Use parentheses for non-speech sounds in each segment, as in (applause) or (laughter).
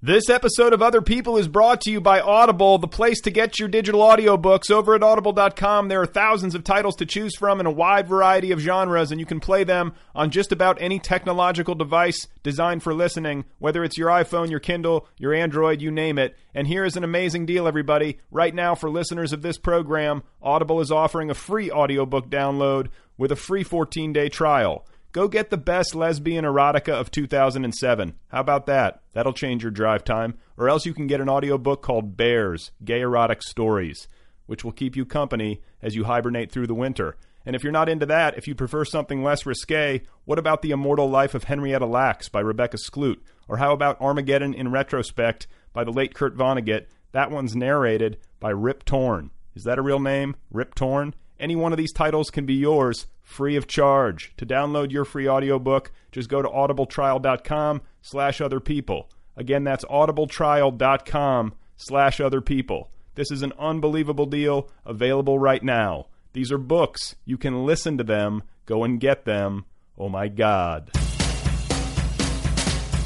This episode of Other People is brought to you by Audible, the place to get your digital audiobooks. Over at audible.com, there are thousands of titles to choose from in a wide variety of genres, and you can play them on just about any technological device designed for listening, whether it's your iPhone, your Kindle, your Android, you name it. And here is an amazing deal, everybody. Right now, for listeners of this program, Audible is offering a free audiobook download with a free 14 day trial. Go get the best lesbian erotica of 2007. How about that? That'll change your drive time. Or else you can get an audiobook called Bears Gay Erotic Stories, which will keep you company as you hibernate through the winter. And if you're not into that, if you prefer something less risque, what about The Immortal Life of Henrietta Lacks by Rebecca Skloot? Or how about Armageddon in Retrospect by the late Kurt Vonnegut? That one's narrated by Rip Torn. Is that a real name? Rip Torn? Any one of these titles can be yours free of charge. To download your free audiobook, just go to audibletrial.com slash other people. Again, that's audibletrial.com slash other people. This is an unbelievable deal available right now. These are books. You can listen to them. Go and get them. Oh my God.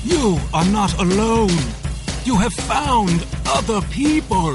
You are not alone. You have found other people.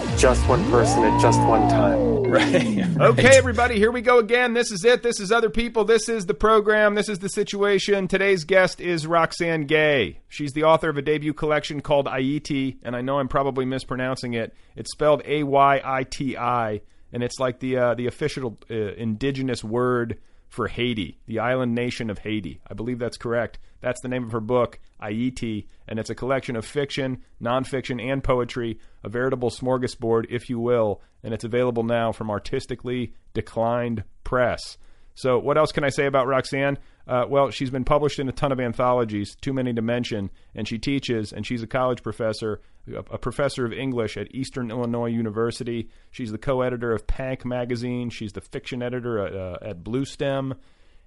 Just one person at just one time. Right. okay, everybody, here we go again. This is it. This is other people. This is the program. This is the situation. Today's guest is Roxane Gay. She's the author of a debut collection called Ayiti, and I know I'm probably mispronouncing it. It's spelled A Y I T I, and it's like the uh, the official uh, indigenous word for Haiti, the island nation of Haiti. I believe that's correct. That's the name of her book, Ayiti, and it's a collection of fiction, nonfiction, and poetry, a veritable smorgasbord, if you will, and it's available now from Artistically Declined Press. So, what else can I say about Roxane? Uh, well, she's been published in a ton of anthologies, too many to mention, and she teaches, and she's a college professor, a professor of English at Eastern Illinois University. She's the co editor of PANK Magazine. She's the fiction editor at, uh, at Bluestem,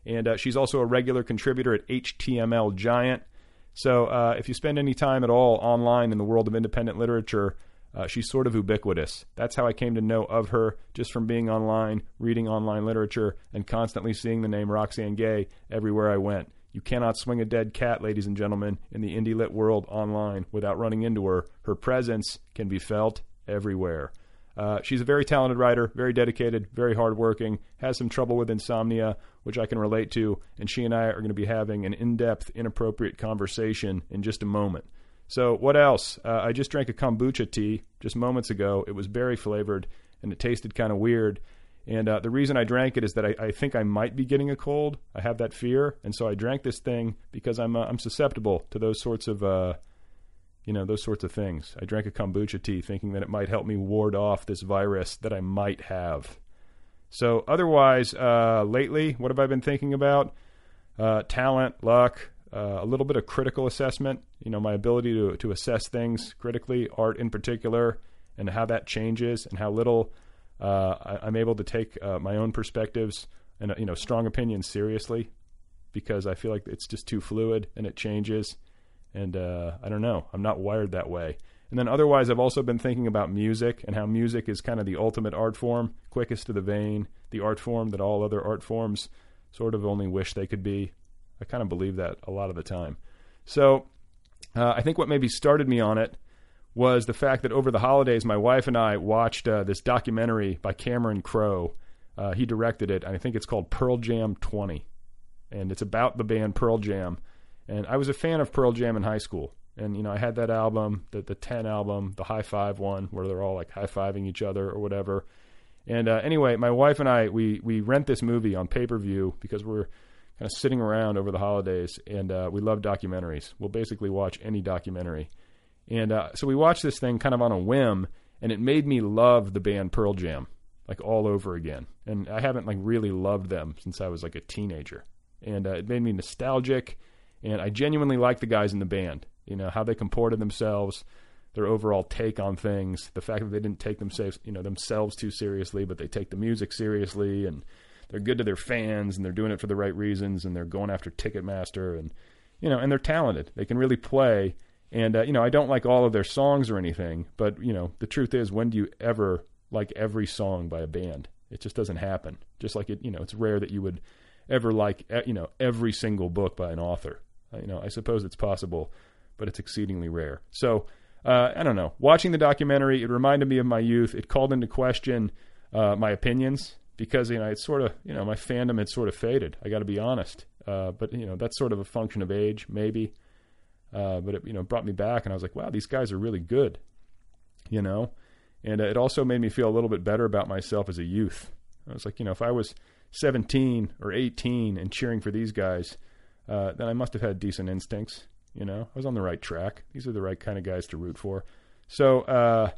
and uh, she's also a regular contributor at HTML Giant. So, uh, if you spend any time at all online in the world of independent literature, uh, she's sort of ubiquitous. That's how I came to know of her, just from being online, reading online literature, and constantly seeing the name Roxane Gay everywhere I went. You cannot swing a dead cat, ladies and gentlemen, in the indie lit world online without running into her. Her presence can be felt everywhere. Uh, she's a very talented writer, very dedicated, very hardworking, has some trouble with insomnia, which I can relate to, and she and I are going to be having an in depth, inappropriate conversation in just a moment. So, what else? Uh, I just drank a kombucha tea just moments ago. It was berry flavored and it tasted kind of weird. And uh, the reason I drank it is that I, I, think I might be getting a cold. I have that fear, and so I drank this thing because I'm uh, I'm susceptible to those sorts of uh, you know those sorts of things. I drank a kombucha tea thinking that it might help me ward off this virus that I might have. So otherwise, uh, lately, what have I been thinking about? Uh, talent, luck, uh, a little bit of critical assessment. You know, my ability to to assess things critically, art in particular, and how that changes, and how little uh, I, am able to take uh, my own perspectives and uh, you know strong opinions seriously, because I feel like it's just too fluid and it changes, and uh, I don't know. I'm not wired that way. And then otherwise, I've also been thinking about music and how music is kind of the ultimate art form, quickest to the vein, the art form that all other art forms sort of only wish they could be I kind of believe that a lot of the time. So uh, I think what maybe started me on it was the fact that over the holidays, my wife and I watched uh, this documentary by Cameron Crowe. Uh, he directed it, and I think it's called Pearl Jam 20. And it's about the band Pearl Jam. And I was a fan of Pearl Jam in high school. And, you know, I had that album, the, the 10 album, the high five one, where they're all like high fiving each other or whatever. And uh, anyway, my wife and I, we, we rent this movie on pay per view because we're kind of sitting around over the holidays, and uh, we love documentaries. We'll basically watch any documentary, and uh, so we watched this thing kind of on a whim, and it made me love the band Pearl Jam like all over again. And I haven't like really loved them since I was like a teenager, and uh, it made me nostalgic, and I genuinely like the guys in the band. You know how they comported themselves. Their overall take on things, the fact that they didn't take themselves, you know, themselves too seriously, but they take the music seriously, and they're good to their fans and they're doing it for the right reasons and they're going after Ticketmaster and you know, and they're talented. They can really play. And uh, you know, I don't like all of their songs or anything, but you know, the truth is, when do you ever like every song by a band? It just doesn't happen. Just like it, you know, it's rare that you would ever like you know every single book by an author. Uh, you know, I suppose it's possible, but it's exceedingly rare. So uh, I don't know. Watching the documentary, it reminded me of my youth. It called into question uh, my opinions because you know it's sort of you know my fandom had sort of faded. I got to be honest, uh, but you know that's sort of a function of age, maybe. Uh, but it you know brought me back, and I was like, wow, these guys are really good, you know. And uh, it also made me feel a little bit better about myself as a youth. I was like, you know, if I was 17 or 18 and cheering for these guys, uh, then I must have had decent instincts. You know, I was on the right track. These are the right kind of guys to root for. So, uh,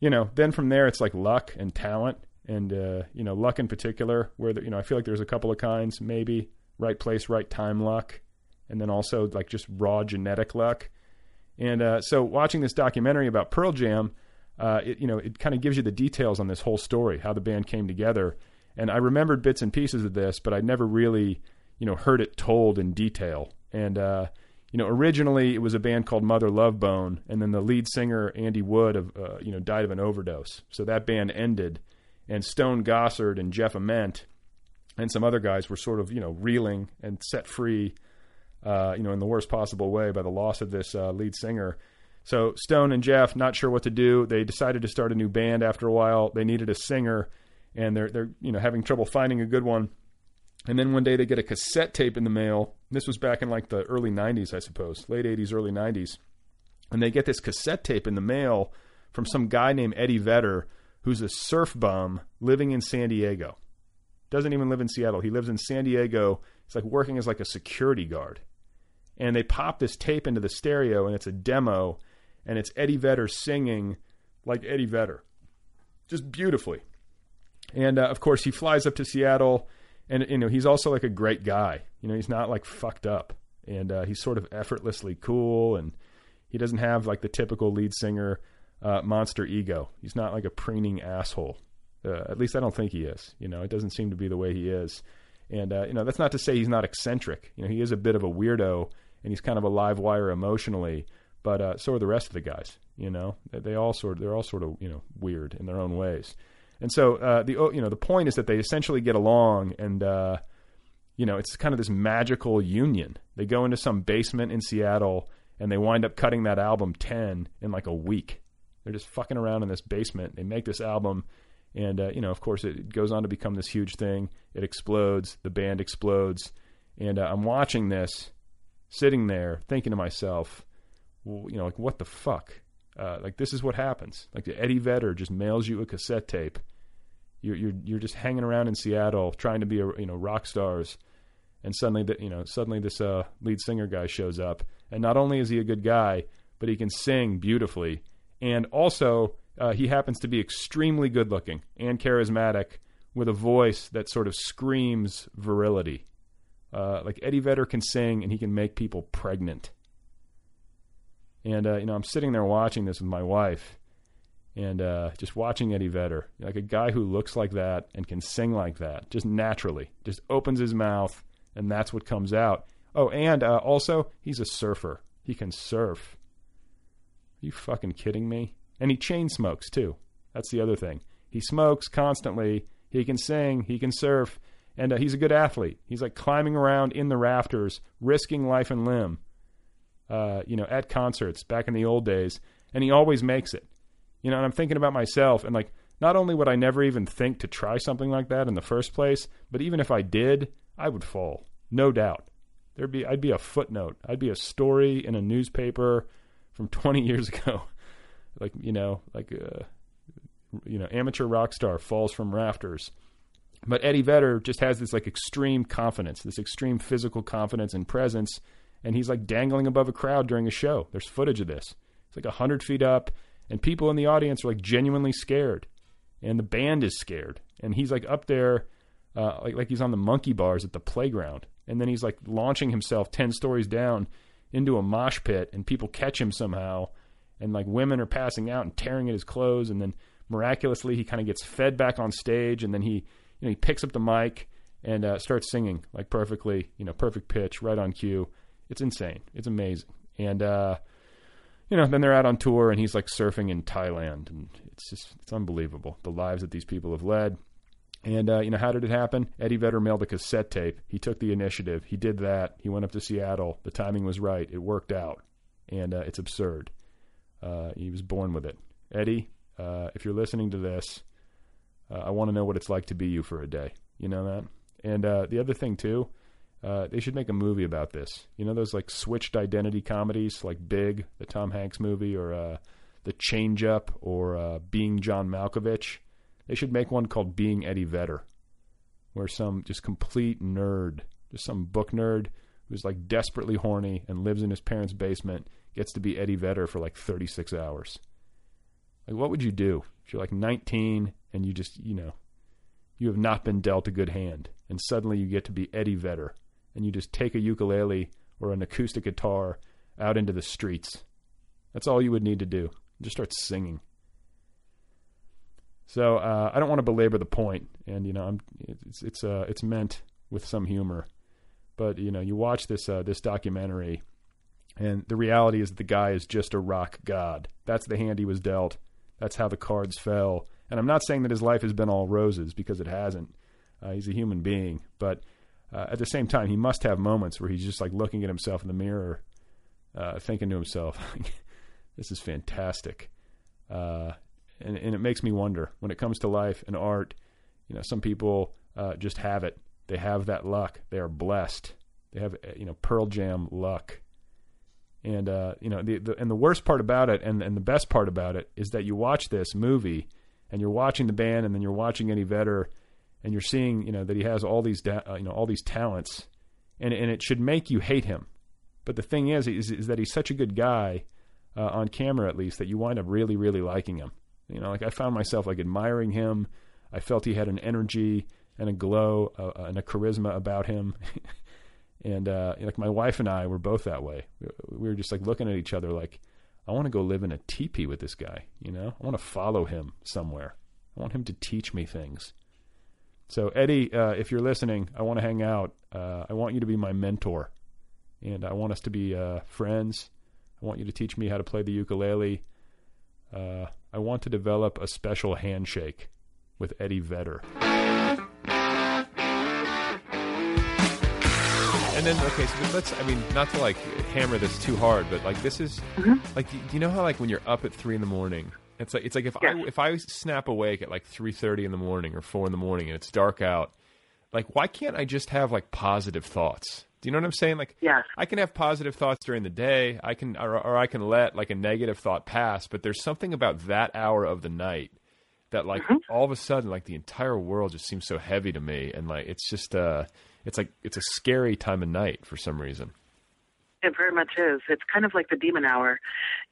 you know, then from there it's like luck and talent and uh, you know luck in particular where the, you know i feel like there's a couple of kinds maybe right place right time luck and then also like just raw genetic luck and uh, so watching this documentary about pearl jam uh, it, you know it kind of gives you the details on this whole story how the band came together and i remembered bits and pieces of this but i never really you know heard it told in detail and uh, you know originally it was a band called mother love bone and then the lead singer andy wood of, uh, you know died of an overdose so that band ended and Stone Gossard and Jeff Ament and some other guys were sort of you know reeling and set free, uh, you know, in the worst possible way by the loss of this uh, lead singer. So Stone and Jeff, not sure what to do. They decided to start a new band after a while. They needed a singer, and they're they're you know having trouble finding a good one. And then one day they get a cassette tape in the mail. This was back in like the early '90s, I suppose, late '80s, early '90s. And they get this cassette tape in the mail from some guy named Eddie Vedder who's a surf bum living in San Diego. Doesn't even live in Seattle. He lives in San Diego. He's like working as like a security guard. And they pop this tape into the stereo and it's a demo and it's Eddie Vedder singing like Eddie Vedder. Just beautifully. And uh, of course he flies up to Seattle and you know he's also like a great guy. You know, he's not like fucked up and uh, he's sort of effortlessly cool and he doesn't have like the typical lead singer uh, monster ego. He's not like a preening asshole. Uh, at least I don't think he is. You know, it doesn't seem to be the way he is. And uh, you know, that's not to say he's not eccentric. You know, he is a bit of a weirdo, and he's kind of a live wire emotionally. But uh, so are the rest of the guys. You know, they all sort of, they're all sort of you know weird in their own ways. And so uh, the you know the point is that they essentially get along, and uh, you know it's kind of this magical union. They go into some basement in Seattle, and they wind up cutting that album ten in like a week they're just fucking around in this basement. They make this album, and uh, you know, of course, it goes on to become this huge thing. It explodes. The band explodes, and uh, I'm watching this, sitting there, thinking to myself, well, you know, like what the fuck? Uh, like this is what happens. Like Eddie Vedder just mails you a cassette tape. You're you're you're just hanging around in Seattle trying to be a you know rock stars, and suddenly the, you know suddenly this uh, lead singer guy shows up, and not only is he a good guy, but he can sing beautifully and also uh, he happens to be extremely good looking and charismatic with a voice that sort of screams virility. Uh, like Eddie Vedder can sing and he can make people pregnant. And uh, you know, I'm sitting there watching this with my wife, and uh, just watching Eddie Vedder, like a guy who looks like that and can sing like that, just naturally, just opens his mouth, and that's what comes out. Oh, and uh, also he's a surfer. He can surf Are you fucking kidding me? And he chain smokes too. That's the other thing. He smokes constantly. He can sing. He can surf. And uh, he's a good athlete. He's like climbing around in the rafters, risking life and limb, uh, you know, at concerts back in the old days. And he always makes it. You know, and I'm thinking about myself and like, not only would I never even think to try something like that in the first place, but even if I did, I would fall. No doubt. There'd be I'd be a footnote. I'd be a story in a newspaper from (laughs) 20 years ago. like, you know, like uh, you know, amateur rock star falls from rafters. But Eddie Vedder just has this like extreme confidence, this extreme physical confidence and presence, and he's like dangling above a crowd during a show. There's footage of this. It's like a hundred feet up, and people in the audience are like genuinely scared, and the band is scared, and he's like up there, uh, like like he's on the monkey bars at the playground, and then he's like launching himself ten stories down into a mosh pit and people catch him somehow. And like women are passing out and tearing at his clothes. And then miraculously he kind of gets fed back on stage. And then he you know he picks up the mic and uh, starts singing like perfectly you know perfect pitch right on cue It's insane. It's amazing. And uh, you know, then they're out on tour, and he's like surfing in Thailand, and it's just it's unbelievable the lives that these people have led. And uh, you know, how did it happen? Eddie Vedder mailed a cassette tape. He took the initiative. He did that. He went up to Seattle. The timing was right. It worked out, and uh, it's absurd. Uh, he was born with it. Eddie, uh, if you're listening to this, uh, I want to know what it's like to be you for a day. You know that. And the other thing too, uh, they should make a movie about this. You know those like switched identity comedies, like Big, the Tom Hanks movie, or uh, The Change Up, or uh, Being John Malkovich. They should make one called Being Eddie Vedder, where some just complete nerd, just some book nerd who's like desperately horny and lives in his parents' basement gets to be Eddie Vedder for like 36 hours. Like, what would you do if you're like 19 and you just, you know, you have not been dealt a good hand, and suddenly you get to be Eddie Vedder, and you just take a ukulele or an acoustic guitar out into the streets. That's all you would need to do. Just start singing. So uh, I don't want to belabor the point, and you know, I'm, it's it's uh, it's meant with some humor, but you know, you watch this uh, this documentary, and the reality is that the guy is just a rock god. That's the hand he was dealt. That's how the cards fell. And I'm not saying that his life has been all roses because it hasn't. Uh, he's a human being, but uh, at the same time, he must have moments where he's just like looking at himself in the mirror, uh, thinking to himself, (laughs) "This is fantastic." Uh, and, and it makes me wonder when it comes to life and art. You know, some people uh, just have it. They have that luck. They are blessed. They have uh, you know Pearl Jam luck. And uh, you know the, the and the worst part about it, and and the best part about it is that you watch this movie, and you're watching the band, and then you're watching Eddie Vedder, and you're seeing you know that he has all these da- uh, you know all these talents, and and it should make you hate him. But the thing is, is, is that he's such a good guy, uh, on camera at least, that you wind up really really liking him. You know, like I found myself like admiring him. I felt he had an energy and a glow uh, and a charisma about him. (laughs) and uh, like my wife and I were both that way. We, we were just like looking at each other like, I want to go live in a teepee with this guy. You know, I want to follow him somewhere. I want him to teach me things. So Eddie, uh, if you're listening, I want to hang out. Uh, I want you to be my mentor, and I want us to be uh, friends. I want you to teach me how to play the ukulele. Uh, I want to develop a special handshake with Eddie Vedder. And then, okay, so let's, I mean, not to like hammer this too hard, but like this is, like, do you know how like when you're up at three in the morning, it's like, it's like if I, if I snap awake at like 3.30 in the morning or four in the morning and it's dark out, like, why can't I just have like positive thoughts? Do you know what I'm saying? Like, Yeah. I can have positive thoughts during the day. I can, or, or I can let like a negative thought pass. But there's something about that hour of the night that, like, all of a sudden, like the entire world just seems so heavy to me, and like it's just, uh, it's like it's a scary time of night for some reason. It very much is. It's kind of like the demon hour.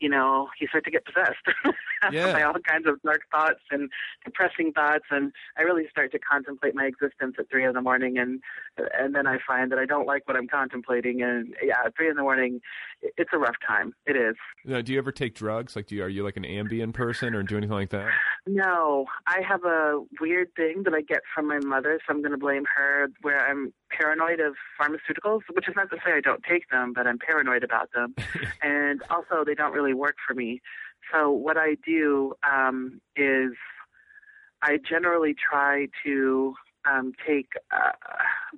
You know, you start to get possessed (laughs) Yeah. by all kinds of dark thoughts and depressing thoughts, and I really start to contemplate my existence at three in the morning, and and then I find that I don't like what I'm contemplating, and yeah, at three in the morning, it's a rough time. It is. Know, do you ever take drugs? Like, do you, are you like an Ambien person or do anything like that? No, I have a weird thing that I get from my mother, so I'm going to blame her, where I'm paranoid of pharmaceuticals, which is not to say I don't take them, but I'm paranoid about them. (laughs) and also, they don't really work for me. So, what I do um, is I generally try to um, take uh,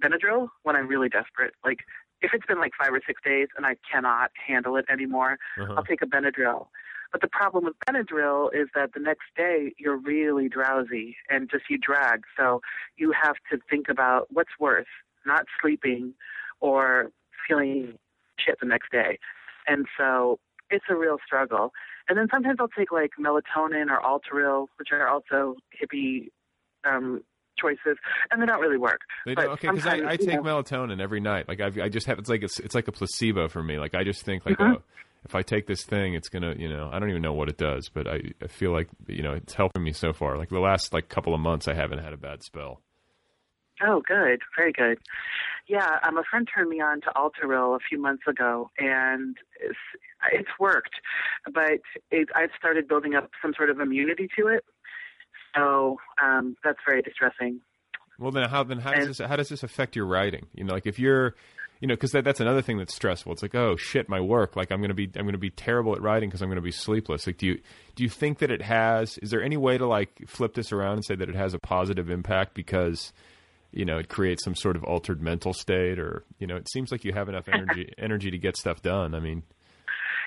Benadryl when I'm really desperate. Like, if it's been like five or six days and I cannot handle it anymore, Uh-huh. I'll take a Benadryl. But the problem with Benadryl is that the next day you're really drowsy and just you drag. So you have to think about what's worse, not sleeping or feeling shit the next day. And so it's a real struggle. And then sometimes I'll take like melatonin or Alteril, which are also hippie um, choices, and they don't really work. They don't, okay, because I, I you take know- melatonin every night. Like I've, I just have it's like a, it's like a placebo for me. Like I just think like Mhm. oh, if I take this thing, it's gonna you know I don't even know what it does, but I, I feel like you know it's helping me so far. Like the last like couple of months, I haven't had a bad spell. Oh, good, very good. Yeah, um, a friend turned me on to Alteril a few months ago, and it's, it's worked, but it, I've started building up some sort of immunity to it. So um, that's very distressing. Well, then how then how does this how does this affect your writing? You know, like if you're you know, because that, that's another thing that's stressful. It's like, oh shit, my work. Like I'm gonna be I'm gonna be terrible at writing because I'm gonna be sleepless. Like, do you do you think that it has? Is there any way to like flip this around and say that it has a positive impact because you know it creates some sort of altered mental state, or you know, it seems like you have enough (laughs) energy energy to get stuff done. I mean,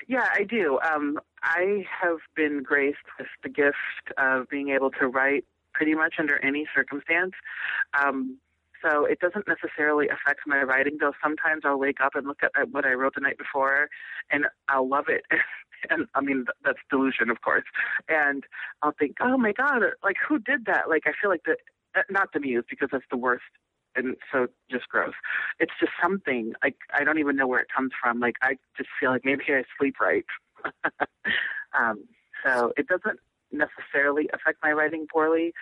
Yeah, I do. Um, I have been graced with the gift of being able to write pretty much under any circumstance. Um, so it doesn't necessarily affect my writing, though sometimes I'll wake up and look at at what I wrote the night before and I'll love it. (laughs) and I mean, th- that's delusion, of course. And I'll think, oh my God, like who did that? Like I feel like the, uh, not the muse because that's the worst and so just gross. It's just something like I don't even know where it comes from. Like I just feel like maybe I sleep right. (laughs) um, so it doesn't necessarily affect my writing poorly,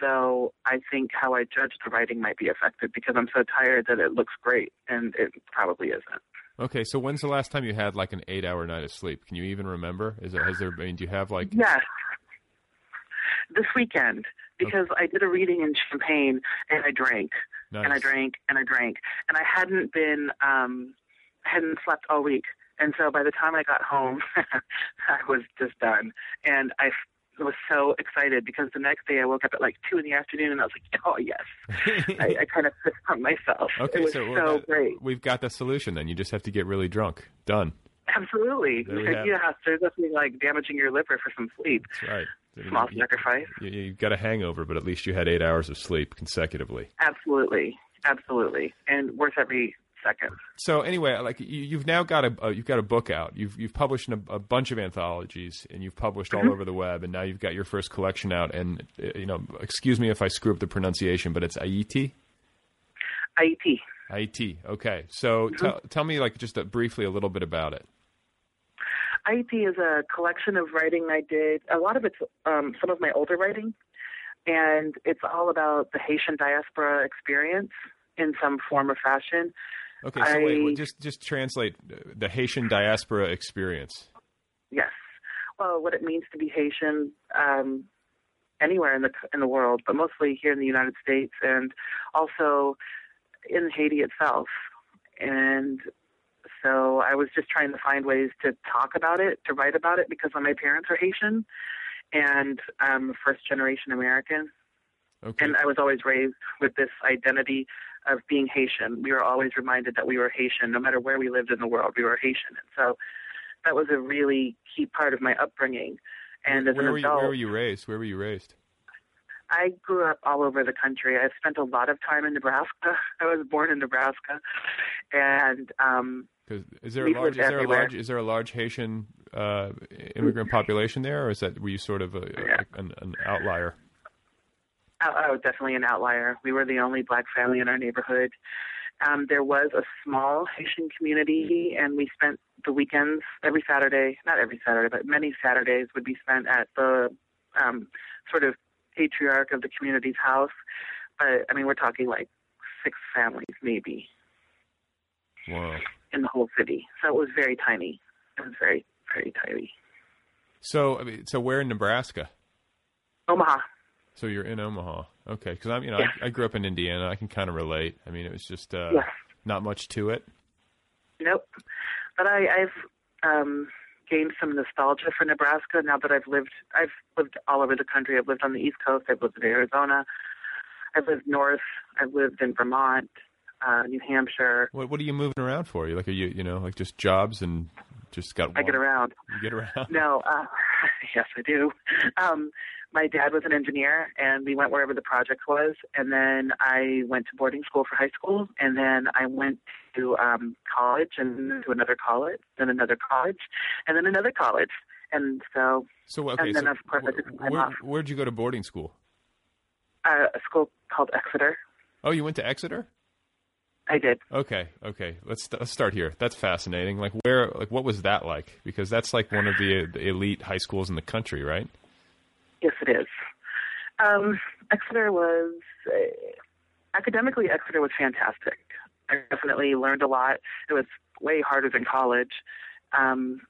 though I think how I judge the writing might be affected because I'm so tired that it looks great and it probably isn't. okay. So when's the last time you had like an eight hour night of sleep? Can you even remember? Is it has there? been? do you have like? Yes. This weekend, because I did a reading in Champaign and I drank and I drank and I drank and I hadn't been um I hadn't slept all week. And so by the time I got home, (laughs) I was just done. And I was so excited because the next day I woke up at like two in the afternoon and I was like, oh yes, (laughs) I, I kind of fist pumped myself. Okay, it was so, so, great. We've got the solution. Then you just have to get really drunk. Done. Absolutely. There have it. yeah, there's nothing like damaging your liver for some sleep. That's right. Small You- sacrifice. You, you got a hangover, but at least you had eight hours of sleep consecutively. Absolutely. Absolutely. And worth every second. So anyway, like you, you've now got a uh, you've got a book out. You've you've published a, a bunch of anthologies, and you've published Mm-hmm. all over the web, and now you've got your first collection out. And uh, you know, excuse me if I screw up the pronunciation, but it's Ayiti. Ayiti. Ayiti. Okay. So Mm-hmm. tell tell me like just uh briefly a little bit about it. Ayiti is a collection of writing I did. A lot of it's um, some of my older writing, and it's all about the Haitian diaspora experience in some form or fashion. Okay. So I- wait, just just translate the Haitian diaspora experience. Yes. Well, what it means to be Haitian um, anywhere in the in the world, but mostly here in the United States, and also in Haiti itself. And so I was just trying to find ways to talk about it, to write about it, because my parents are Haitian, and I'm a first generation American. Okay. And I was always raised with this identity of being Haitian. We were always reminded that we were Haitian, no matter where we lived in the world, we were Haitian. And so that was a really key part of my upbringing. And as where an were you, adult, where were you raised? Where were you raised? I grew up all over the country. I've spent a lot of time in Nebraska. (laughs) I was born in Nebraska, and um, 'Cause is there a large is there a large is there a large Haitian uh, immigrant population there, or is that were you sort of a, Yeah. an, an outlier? I, was definitely an outlier. We were the only black family in our neighborhood. Um, there was a small Haitian community, and we spent the weekends every Saturday, not every Saturday, but many Saturdays would be spent at the um, sort of patriarch of the community's house. But I mean, we're talking like six families maybe Wow. in the whole city. So it was very tiny. It was very, very tiny. So I mean, so where in Nebraska? Omaha. So you're in Omaha, okay? Because I'm, you know, Yeah. I, I grew up in Indiana. I can kind of relate. I mean, it was just uh, not much to it. Nope. But I, I've um, gained some nostalgia for Nebraska now that I've lived. I've lived all over the country. I've lived on the East Coast. I've lived in Arizona. I've lived north. I've lived in Vermont, uh, New Hampshire. What What are you moving around for? You like, are you, you know, like just jobs and just got. I get around. You get around. No, uh, (laughs) (laughs) yes, I do. Um, my dad was an engineer, and we went wherever the project was. And then I went to boarding school for high school, and then I went to um, college, and to another college, then another college, and then another college. And so, So okay, and then so of course I wh- took time where, off. where'd you go to boarding school? Uh, a school called Exeter. Oh, you went to Exeter. I did. Okay, okay. Let's let's start here. That's fascinating. Like where, like what was that like? Because that's like one of the, the elite high schools in the country, right? Yes, it is. Um, Exeter was uh, academically. Exeter was fantastic. I definitely learned a lot. It was way harder than college. Um,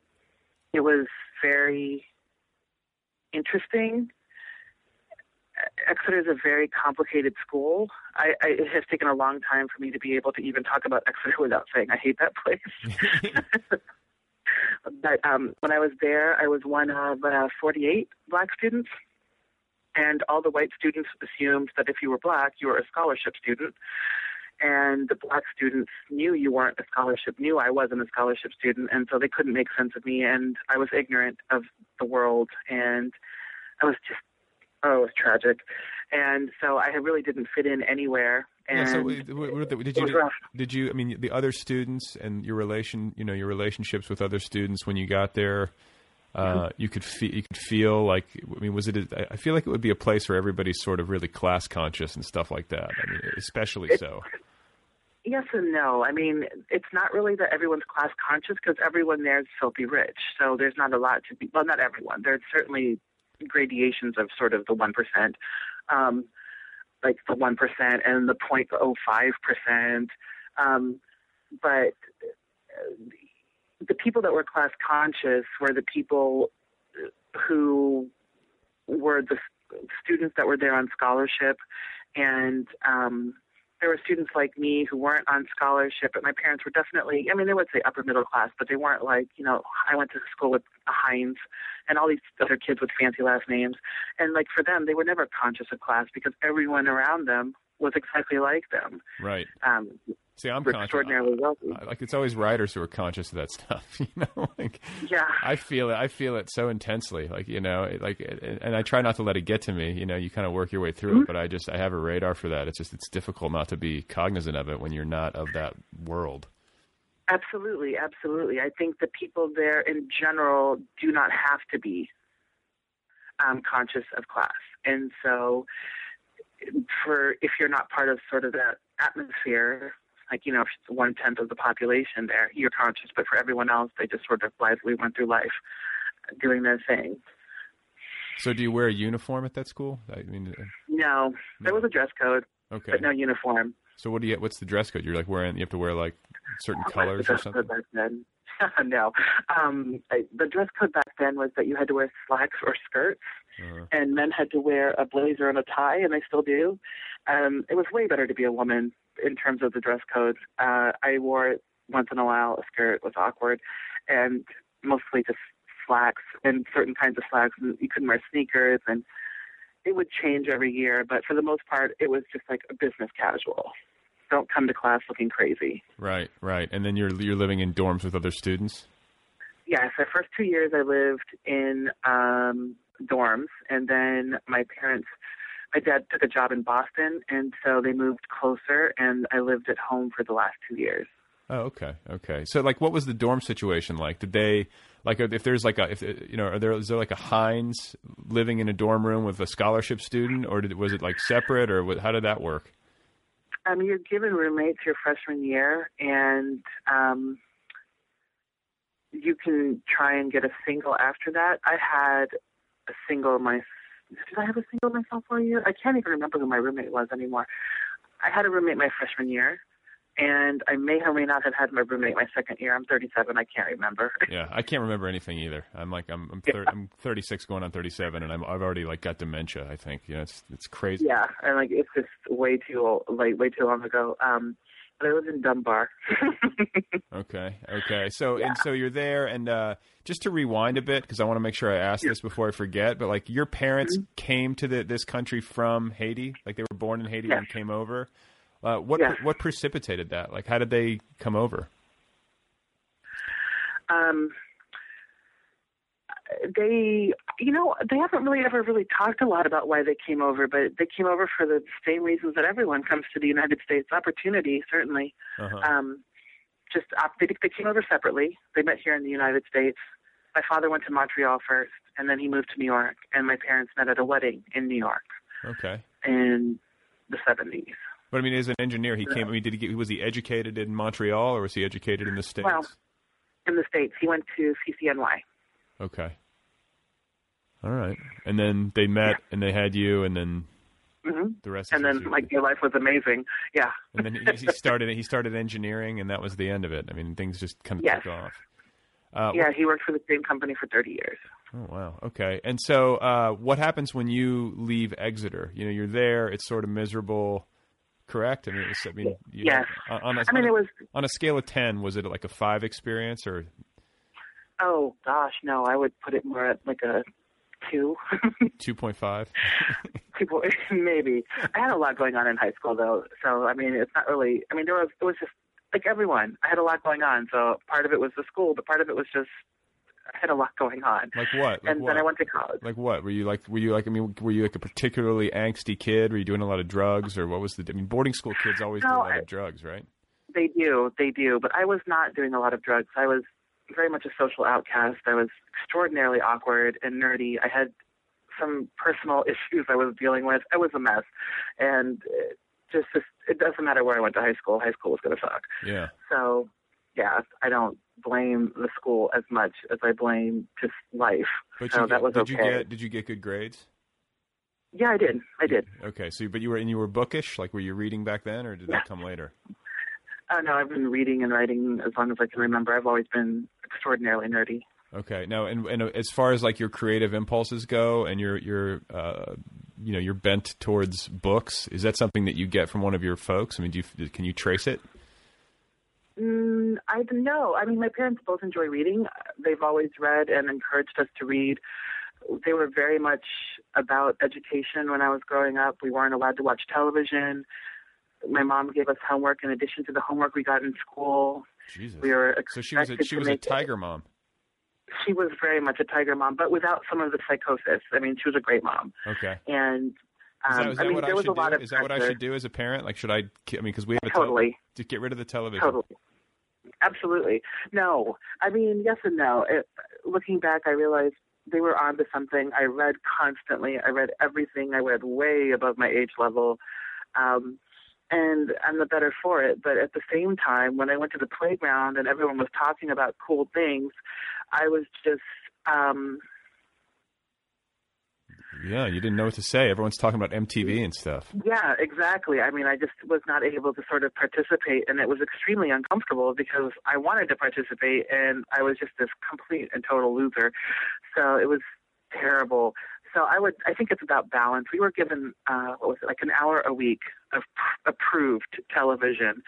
it was very interesting. Exeter is a very complicated school. I, I, it has taken a long time for me to be able to even talk about Exeter (laughs) without saying I hate that place. (laughs) (laughs) but um, when I was there, I was one of uh, 48 black students, and all the white students assumed that if you were black, you were a scholarship student. And the black students knew you weren't a scholarship, knew I wasn't a scholarship student, and so they couldn't make sense of me. And I was ignorant of the world, and I was just oh, it was tragic. And so I really didn't fit in anywhere. And Yeah, so did you did you I mean the other students and your relation you know your relationships with other students when you got there Mm-hmm. uh, you could feel you could feel like I mean was it a, I feel like it would be a place where everybody's sort of really class conscious and stuff like that I mean especially so Yes and no. I mean, it's not really that everyone's class conscious because everyone there is filthy rich. So there's not a lot to be. Well, not everyone. There's certainly gradations of sort of the one percent, um, like the one percent and the point oh five percent. Um, but uh, the people that were class conscious were the people who were the students that were there on scholarship, and um, there were students like me who weren't on scholarship, but my parents were definitely, I mean, they would say upper middle class, but they weren't like, you know, I went to school with Heinz and all these other kids with fancy last names. And like for them, they were never conscious of class because everyone around them was exactly like them. right Um, see I'm conscious extraordinarily wealthy. Like it's always writers who are conscious of that (laughs) stuff you know like Yeah. I feel it. I feel it so intensely. Like you know, like, and and I try not to let it get to me. You know, you kind of work your way through Mm-hmm. it, but I just I have a radar for that. It's just it's difficult not to be cognizant of it when you're not of that world. Absolutely, absolutely. I think the people there in general do not have to be um, conscious of class, and so for if you're not part of sort of that atmosphere, like you know, if it's one tenth of the population there, you're conscious, but for everyone else, they just sort of blithely went through life doing their thing. So, do you wear a uniform at that school? I mean, uh, No, there was a dress code, okay. but no uniform. So, what do you? What's the dress code? You're like wearing. You have to wear like certain colors the or something. code back then? (laughs) no, um, I, the dress code back then was that you had to wear slacks or skirts, Uh-huh. and men had to wear a blazer and a tie, and they still do. Um, it was way better to be a woman in terms of the dress code. Uh, I wore it once in a while. A skirt was awkward, and mostly just slacks and certain kinds of slacks. And you couldn't wear sneakers, and it would change every year. But for the most part, it was just like a business casual. Don't come to class looking crazy. Right, right. And then you're you're living in dorms with other students. Yes, the first two years I lived in um, dorms, and then my parents, my dad took a job in Boston, and so they moved closer, and I lived at home for the last two years. Oh, okay, okay. So, like, what was the dorm situation like? Did they like if there's like a if you know are there is there like a Heinz living in a dorm room with a scholarship student, or did, was it like separate, or what, how did that work? Um, you're given roommates your freshman year, and um, you can try and get a single after that. I had a single my. Did I have a single my sophomore year? I can't even remember who my roommate was anymore. I had a roommate my freshman year, and I may or may not have had my roommate my second year. I'm 37. I can't remember. (laughs) Yeah, I can't remember anything either. I'm like I'm I'm, thir- I'm 36 going on 37, and I'm I've already like got dementia. I think you know it's it's crazy. yeah, and like it's just way too old, like way too long ago. Um, but I lived in Dunbar. (laughs) Okay, okay. So and so you're there, and uh, just to rewind a bit because I want to make sure I ask this before I forget. But like your parents Mm-hmm. came to the, this country from Haiti, like they were born in Haiti Yes. and came over. Uh, what Yes. what precipitated that? Like, how did they come over? um, they, you know, they haven't really ever really talked a lot about why they came over, but they came over for the same reasons that everyone comes to the United States. Opportunity, certainly. Uh-huh. Um, just they, they came over separately. They met here in the United States. My father went to Montreal first, and then he moved to New York. And my parents met at a wedding in New York Okay, in the 70s. but I mean, as an engineer, he came. I mean, did he get? Was he educated in Montreal or was he educated in the states? Well, in the States, he went to CCNY. Okay. All right, and then they met, and they had you, and then hmm the rest. And then, history. like, your life was amazing. Yeah. and then he, he started he started engineering, and that was the end of it. I mean, things just kind of Yes. took off. Uh, Yeah, he worked for the same company for 30 years. Oh wow. Okay. And so, uh, what happens when you leave Exeter? You know, you're there. It's sort of miserable. Correct. I mean, it's, I mean, you- Yes. On, on a, I mean, it was, on a scale of ten. Was it like a five experience or? Oh gosh, no, I would put it more at like a two. (laughs) Two point five. (laughs) People, maybe. I had a lot going on in high school though, so I mean, it's not really. I mean, there was it was just like everyone. I had a lot going on, so part of it was the school, but part of it was just I had a lot going on. Like what? Like and what? then I went to college. Like what? Were you like? Were you like? I mean, were you like a particularly angsty kid? Were you doing a lot of drugs, or what was the? I mean, boarding school kids always do a lot I- of drugs, right? They do, they do. But I was not doing a lot of drugs. I was very much a social outcast. I was extraordinarily awkward and nerdy. I had some personal (laughs) issues I was dealing with. I was a mess, and it just, just it doesn't matter where I went to high school. High school was going to suck. Yeah. So, yeah, I don't blame the school as much as I blame just life. But so that was did okay. you get? Did you get good grades? Yeah, I did. I did. Okay, so but you were and you were bookish. Like, were you reading back then, or did that come later? Oh no, I've been reading and writing as long as I can remember. I've always been extraordinarily nerdy. Okay. Now, and, and as far as like your creative impulses go, and your your uh, you know your bent towards books, is that something that you get from one of your folks? I mean, do you can you trace it? Mm, I don't know. I mean, my parents both enjoy reading. They've always read and encouraged us to read. They were very much about education when I was growing up. We weren't allowed to watch television. My mom gave us homework in addition to the homework we got in school. Jesus. We were So she was a, she was a tiger mom. She was very much a tiger mom, but without some of the psychosis. I mean, she was a great mom. Okay. And Is um, that, is I that mean, what there I was should a lot do? of Is that what I should do as a parent? Like, should I? I mean, because we have a Totally. to get rid of the television. Totally. Absolutely. No. I mean, yes and no. It, looking back, I realized they were onto something. I read constantly. I read everything. I read way above my age level. Um, and I'm the better for it. But at the same time, when I went to the playground and everyone was talking about cool things, I was just, um, Yeah, you didn't know what to say. Everyone's talking about MTV and stuff. Yeah, exactly. I mean, I just was not able to sort of participate, and it was extremely uncomfortable because I wanted to participate, and I was just this complete and total loser. So it was terrible. So I would, I think it's about balance. We were given, uh, what was it, like an hour a week of pr- approved television.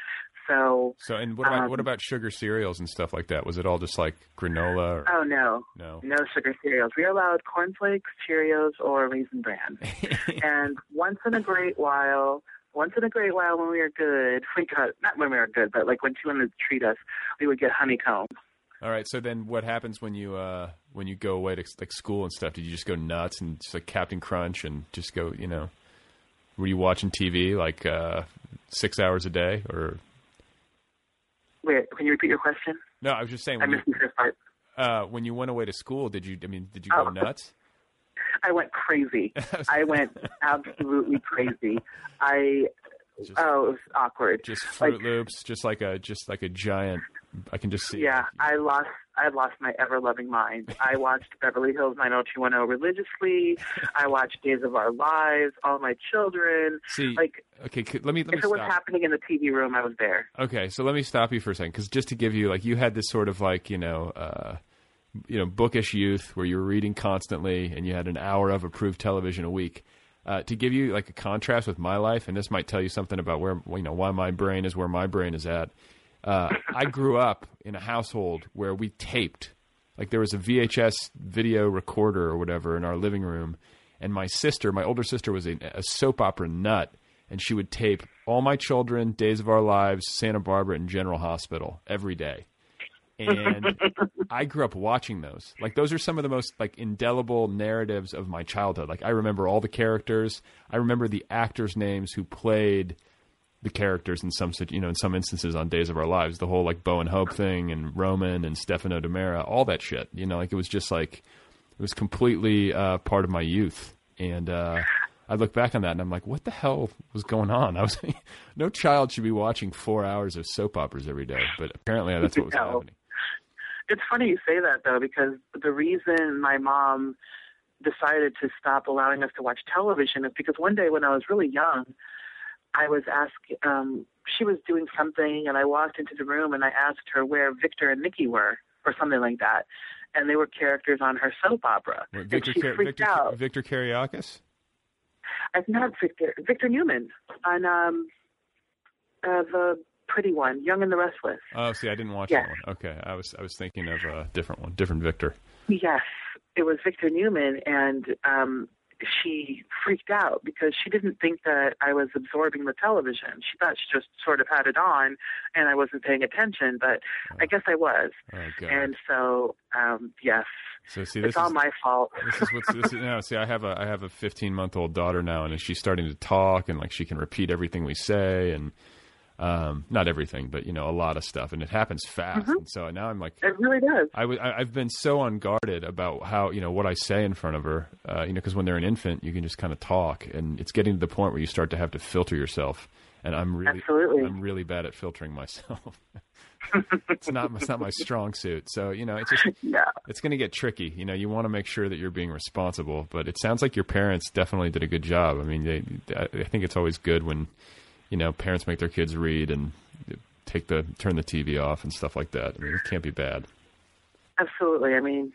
So, So, and what about Um, what about sugar cereals and stuff like that? Was it all just like granola? Or, oh no, no. no sugar cereals. We are allowed cornflakes, Cheerios, or Raisin Bran. (laughs) and once in a great while, once in a great while when we were good, we got not when we were good, but like when she wanted to treat us, we would get honeycomb. All right. So then, what happens when you uh, when you go away to like school and stuff? Did you just go nuts and just like Captain Crunch and just go? You know, were you watching TV like uh, six hours a day or? Wait, can you repeat your question? No, I was just saying I when missed you, the first part. uh, when you went away to school. Did you? I mean, did you go Oh. nuts? (laughs) I went crazy. (laughs) I went absolutely (laughs) crazy. I Just- oh, it was awkward. Just Fruit Like, Loops, just like a just like a giant. I can just see. Yeah, I lost. I lost my ever loving mind. (laughs) I watched Beverly Hills 90210 religiously. I watched Days of Our Lives. All my children. See, Like okay, let me let me if it was happening in the TV room, I was there. Okay, so let me stop you for a second, because just to give you like you had this sort of like you know, uh, you know, bookish youth where you were reading constantly, and you had an hour of approved television a week. Uh, to give you like a contrast with my life, and this might tell you something about where you know why my brain is where my brain is at. Uh, I grew up in a household where we taped, like there was a VHS video recorder or whatever in our living room, and my sister, my older sister, was a, a soap opera nut, and she would tape All My Children, Days of Our Lives, Santa Barbara, and General Hospital every day. And (laughs) I grew up watching those. Like those are some of the most like indelible narratives of my childhood. Like I remember all the characters. I remember the actors' names who played the characters in some you know in some instances on Days of Our Lives. The whole like Bo and Hope thing and Roman and Stefano DiMera, all that shit. You know, like it was just like it was completely uh, part of my youth. And uh, I look back on that and I'm like, what the hell was going on? I was (laughs) no child should be watching four hours of soap operas every day, but apparently that's what was No. happening. It's funny you say that though, because the reason my mom decided to stop allowing us to watch television is because one day when I was really young, I was asked, um, she was doing something, and I walked into the room and I asked her where Victor and Nikki were. or something like that. And they were characters on her soap opera. And Victor she freaked Victor out. Victor Kiriakis? I've not Victor Victor Newman on um uh, the pretty one, Young and the Restless. Oh, see, I didn't watch Yes. that one. Okay, I was I was thinking of a different one, different Victor. Yes, it was Victor Newman, and um, she freaked out because she didn't think that I was absorbing the television. She thought she just sort of had it on, and I wasn't paying attention, but I guess I was. Oh And so, um, yes, so see, this it's all my fault. this is what's this is now. See, I have a I have a 15 month old daughter now, and she's starting to talk, and like she can repeat everything we say, and um, not everything, but you know, a lot of stuff, and it happens fast. Mm-hmm. And so now I'm like, It really does. I w- I've been so unguarded about how you know what I say in front of her. Uh, you know, because when they're an infant, you can just kind of talk, and it's getting to the point where you start to have to filter yourself. And I'm really, Absolutely. I'm really bad at filtering myself. (laughs) it's not, it's not my strong suit. So you know, it's just, (laughs) Yeah. it's going to get tricky. You know, you want to make sure that you're being responsible, but it sounds like your parents definitely did a good job. I mean, they, I think it's always good when, you know, parents make their kids read and take the turn the TV off and stuff like that. I mean, it can't be bad. Absolutely. I mean,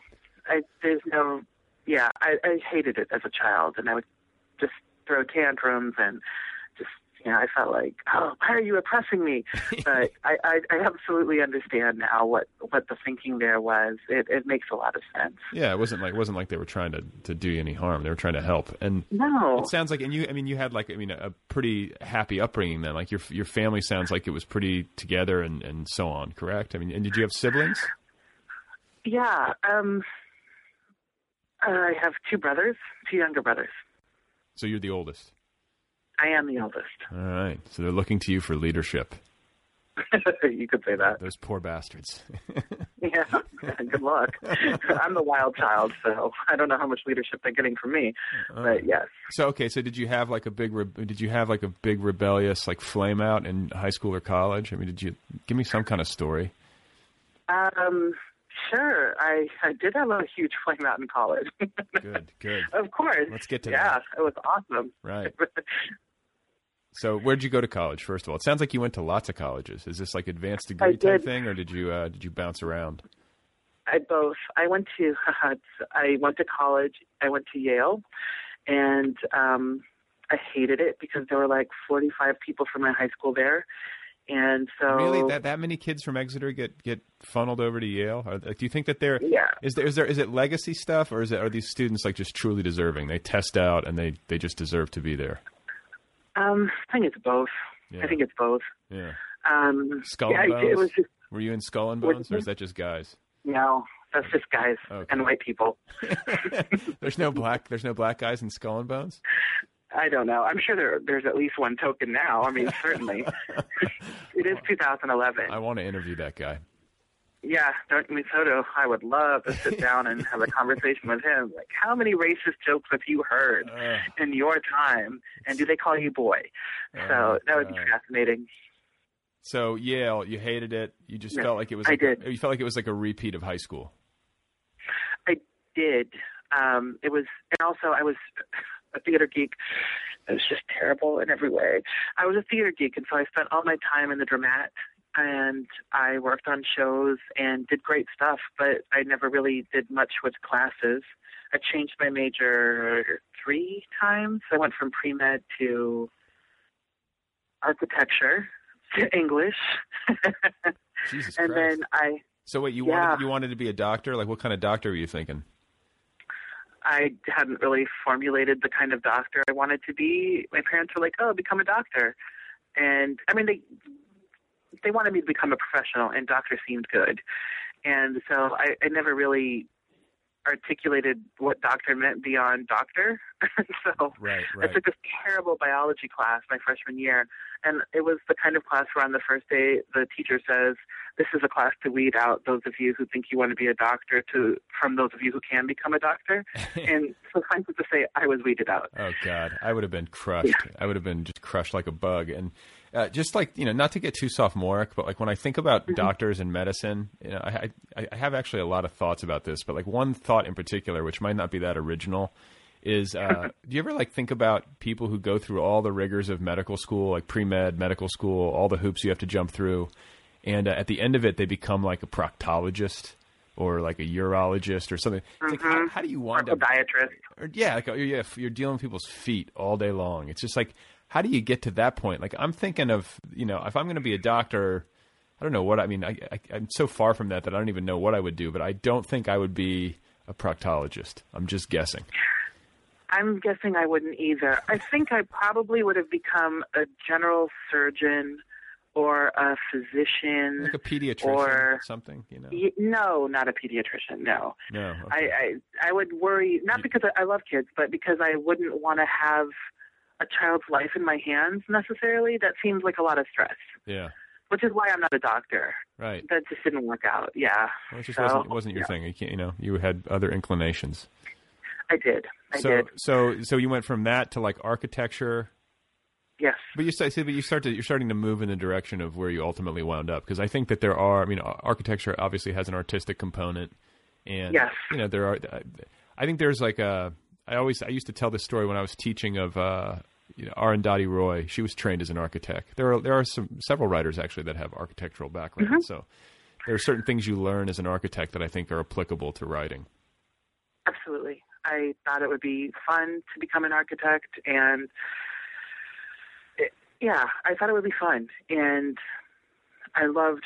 I there's no, yeah, I, I hated it as a child, and I would just throw tantrums and you know, I felt like, oh, why are you oppressing me? (laughs) But I, I, I absolutely understand now what what the thinking there was. It it makes a lot of sense. Yeah, it wasn't like it wasn't like they were trying to, to do you any harm. They were trying to help. And No, it sounds like, and you, I mean, you had like, I mean, a pretty happy upbringing then. Like your your family sounds like it was pretty together and and so on. Correct? I mean, and did you have siblings? yeah. Um, I have two brothers, two younger brothers. So you're the oldest. I am the eldest. All right. So they're looking to you for leadership. (laughs) you could say that. Those poor bastards. (laughs) Yeah, (laughs) good luck. I'm the wild child, so I don't know how much leadership they're getting from me. But yes, so okay. So did you have like a big? Re- did you have like a big rebellious like flame out in high school or college? I mean, did you give me some kind of story? um, sure. I I did have a huge flame out in college. (laughs) Good. Good. of course. Let's get to yeah, that. it was awesome. Right. (laughs) So where'd you go to college? First of all, it sounds like you went to lots of colleges. Is this like advanced degree type did. thing, or did you uh, did you bounce around? I both. I went to (laughs) I went to college. I went to Yale, and um, I hated it because there were like 45 people from my high school there, and so Really, that that many kids from Exeter get get funneled over to Yale? Are, do you think that they're Yeah. Is there is there is it legacy stuff, or is it are these students like just truly deserving? They test out and they they just deserve to be there. um, I think it's both. Yeah. I think it's both. Yeah. Um, Skull yeah, and it, was just Were you in Skull and Bones, or is that just guys? no. That's just guys Okay. and white people. (laughs) there's no black. There's no black guys in Skull and Bones. I don't know. I'm sure there there's at least one token now. I mean, certainly. (laughs) it is 2011. I want to interview that guy. Yeah, Don Misoto, I would love to sit down and have a conversation with him. Like, how many racist jokes have you heard Ugh. in your time? And do they call you boy? Oh, So that would be fascinating. So Yale, you hated it. You just felt like it was. I like did. A, you felt like it was like a repeat of high school. I did. Um, it was, and also I was a theater geek. It was just terrible in every way. I was a theater geek, and so I spent all my time in the dramat, and I worked on shows and did great stuff. But I never really did much with classes. I changed my major three times. I went from pre med to architecture to English, (laughs) Jesus and Christ. then I so wait, you Yeah. wanted you wanted to be a doctor? Like what kind of doctor were you thinking? I hadn't really formulated the kind of doctor I wanted to be. My parents were like, "Oh, become a doctor," and I mean they they wanted me to become a professional, and doctor seemed good, and so I, I never really articulated what doctor meant beyond doctor. (laughs) so Right, I took this terrible biology class my freshman year, and it was the kind of class where on the first day the teacher says, "This is a class to weed out those of you who think you want to be a doctor to from those of you who can become a doctor." (laughs) and suffice it to say, I was weeded out. Oh God, I would have been crushed. I would have been just crushed like a bug. And uh, just like you know, not to get too sophomoric, but like when I think about Mm-hmm. doctors and medicine, you know, I, I I have actually a lot of thoughts about this. But like one thought in particular, which might not be that original, is uh, (laughs) do you ever like think about people who go through all the rigors of medical school, like pre med, medical school, all the hoops you have to jump through, and uh, at the end of it, they become like a proctologist or like a urologist or something. It's like, how, how do you wind up? Podiatrist. Or, yeah, like, oh, yeah, you're dealing with people's feet all day long. It's just like, how do you get to that point? Like, I'm thinking of, you know, if I'm going to be a doctor, I don't know what I mean. I, I, I'm so far from that that I don't even know what I would do. But I don't think I would be a proctologist. I'm just guessing. I'm guessing I wouldn't either. I think I probably would have become a general surgeon or a physician. Like a pediatrician or something, you know? Y- no, not a pediatrician. No, No. I, okay. I I would worry not because I, I love kids, but because I wouldn't want to have a child's life in my hands necessarily. That seems like a lot of stress, yeah. which is why I'm not a doctor. Right. That just didn't work out. Yeah, Well, it just So, wasn't, wasn't your yeah. thing. You can't, you know, you had other inclinations. I did. I so, did. so, so you went from that to like architecture. Yes. But you say, but you start to, you're starting to move in the direction of where you ultimately wound up. Because I think that there are, I mean, architecture obviously has an artistic component, and Yes. you know, there are. I think there's like a. I always, I used to tell this story when I was teaching of, uh, you know, Arundhati Roy. She was trained as an architect. There are, there are some several writers actually that have architectural backgrounds. So there are certain things you learn as an architect that I think are applicable to writing. Absolutely. I thought it would be fun to become an architect, and it, yeah, I thought it would be fun, and I loved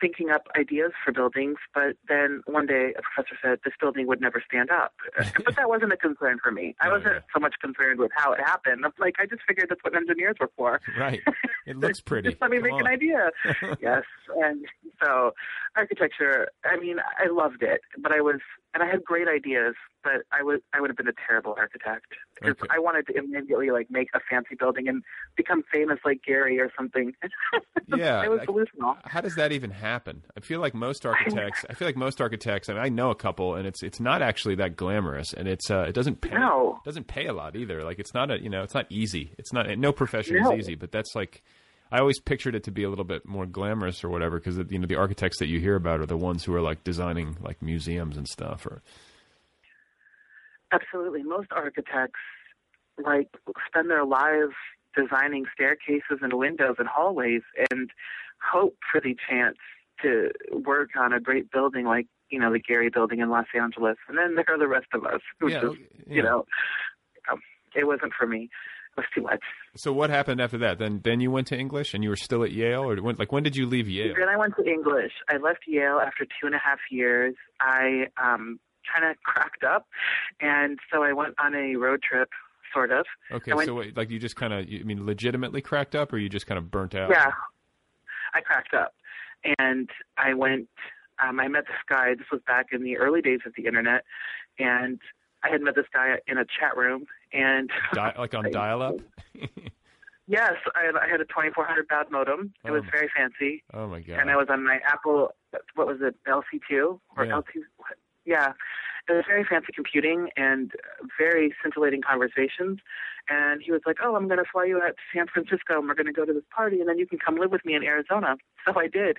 thinking up ideas for buildings. But then one day, a professor said this building would never stand up, (laughs) but that wasn't a concern for me. I Oh, wasn't yeah. so much concerned with how it happened. Like, I just figured that's what engineers were for. Right. It (laughs) looks pretty. Just let me Come make on. an idea. (laughs) yes, and so architecture. I mean, I loved it, but I was, and I had great ideas, but I would, I would have been a terrible architect because Okay. I wanted to immediately like make a fancy building and become famous like Gehry or something. (laughs) Yeah, it was delusional. How does that even happen? I feel like most architects. I feel like most architects. I mean, I know a couple, and it's it's not actually that glamorous, and it's uh, it doesn't pay. No. doesn't pay a lot either. Like it's not a you know it's not easy. It's not no profession No. is easy, but that's like. I always pictured it to be a little bit more glamorous or whatever because you know the architects that you hear about are the ones who are like designing like museums and stuff or Absolutely, most architects like spend their lives designing staircases and windows and hallways and hope for the chance to work on a great building like you know the Gehry Building in Los Angeles, and then there are the rest of us who Yeah, just yeah. you know um, it wasn't for me. It was too much. So what happened after that? Then then you went to English and you were still at Yale, or when, like when did you leave Yale? Then I went to English. I left Yale after two and a half years. I um kind of cracked up, and so I went on a road trip, sort of. Okay, went- so wait, like you just kind of, I mean, legitimately cracked up, or you just kind of burnt out? Yeah, I cracked up, and I went. Um, I met this guy. This was back in the early days of the internet, and I had met this guy in a chat room. And Di- like on (laughs) dial-up. (laughs) yes, I had, I had a 2400 baud modem. It Oh was very fancy, Oh my god! and I was on my Apple. What was it? LC2 or Yeah. LT? Yeah, it was very fancy computing and very scintillating conversations. And he was like, "Oh, I'm going to fly you out to San Francisco, and we're going to go to this party, and then you can come live with me in Arizona." So I did.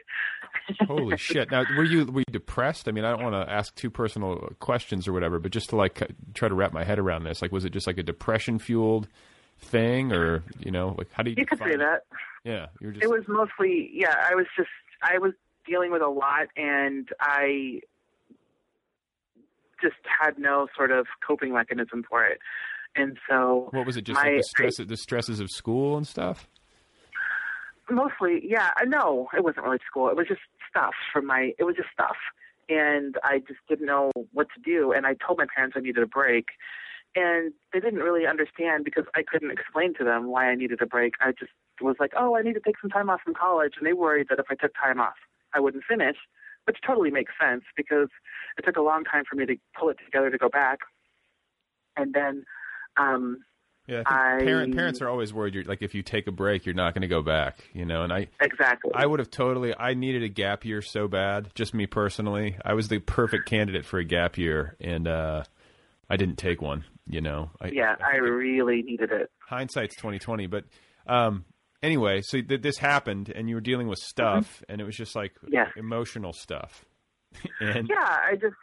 Holy (laughs) shit! Now, were you were you depressed? I mean, I don't want to ask too personal questions or whatever, but just to like try to wrap my head around this, like, was it just like a depression fueled thing, or you know, like how do you? You could say that. Yeah, you were just. It was mostly, yeah, I was just, I was dealing with a lot and I just had no sort of coping mechanism for it. And so what was it? Just my- like the stress, the stresses of school and stuff. mostly, yeah, uh, No, it wasn't really school. It was just stuff from my, it was just stuff. And I just didn't know what to do. And I told my parents I needed a break. And they didn't really understand because I couldn't explain to them why I needed a break. I just was like, oh, I need to take some time off from college. And they worried that if I took time off, I wouldn't finish, which totally makes sense because it took a long time for me to pull it together to go back. And then, um, Yeah, I I- parent, parents are always worried. You're like, if you take a break, you're not going to go back. You know, and I exactly. I would have totally. I needed a gap year so bad. Just me personally, I was the perfect candidate for a gap year, and uh, I didn't take one. You know, I, yeah, I it- really needed it. hindsight's twenty twenty. But um, anyway, so th- this happened, and you were dealing with stuff, and it was just like Mm-hmm. Emotional stuff. (laughs) and Yeah, I just,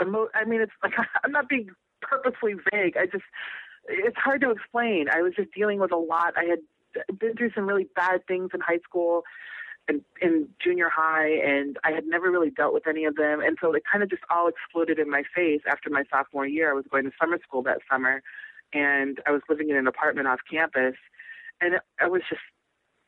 emo- I mean, it's like (laughs) I'm not being purposely vague. I just, it's hard to explain. I was just dealing with a lot. I had been through some really bad things in high school, And in junior high, and I had never really dealt with any of them, and so it kind of just all exploded in my face after my sophomore year. I was going to summer school that summer, and I was living in an apartment off campus, and I was just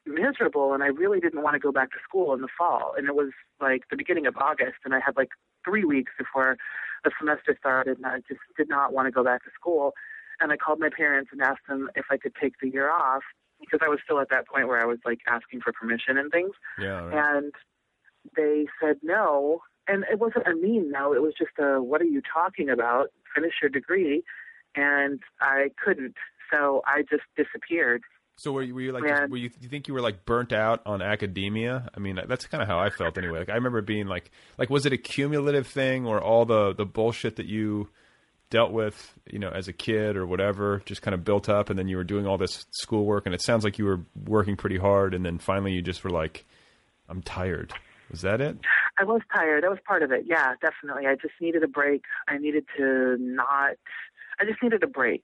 miserable, and I really didn't want to go back to school in the fall, and it was like the beginning of August, and I had like three weeks before the semester started, and I just did not want to go back to school. And I called my parents and asked them if I could take the year off because I was still at that point where I was like asking for permission and things. Yeah. Right. And they said no. And it wasn't a mean no. It was just a, what are you talking about? Finish your degree. And I couldn't. So I just disappeared. So were you, were you like, And- were you, do you think you were like burnt out on academia? I mean, that's kind of how I felt anyway. Like I remember being like, like was it a cumulative thing or all the the bullshit that you dealt with, you know, as a kid or whatever, just kind of built up, and then you were doing all this schoolwork, and it sounds like you were working pretty hard, and then finally you just were like, I'm tired. Was that it? I was tired. That was part of it. Yeah, definitely. I just needed a break. I needed to not, I just needed a break.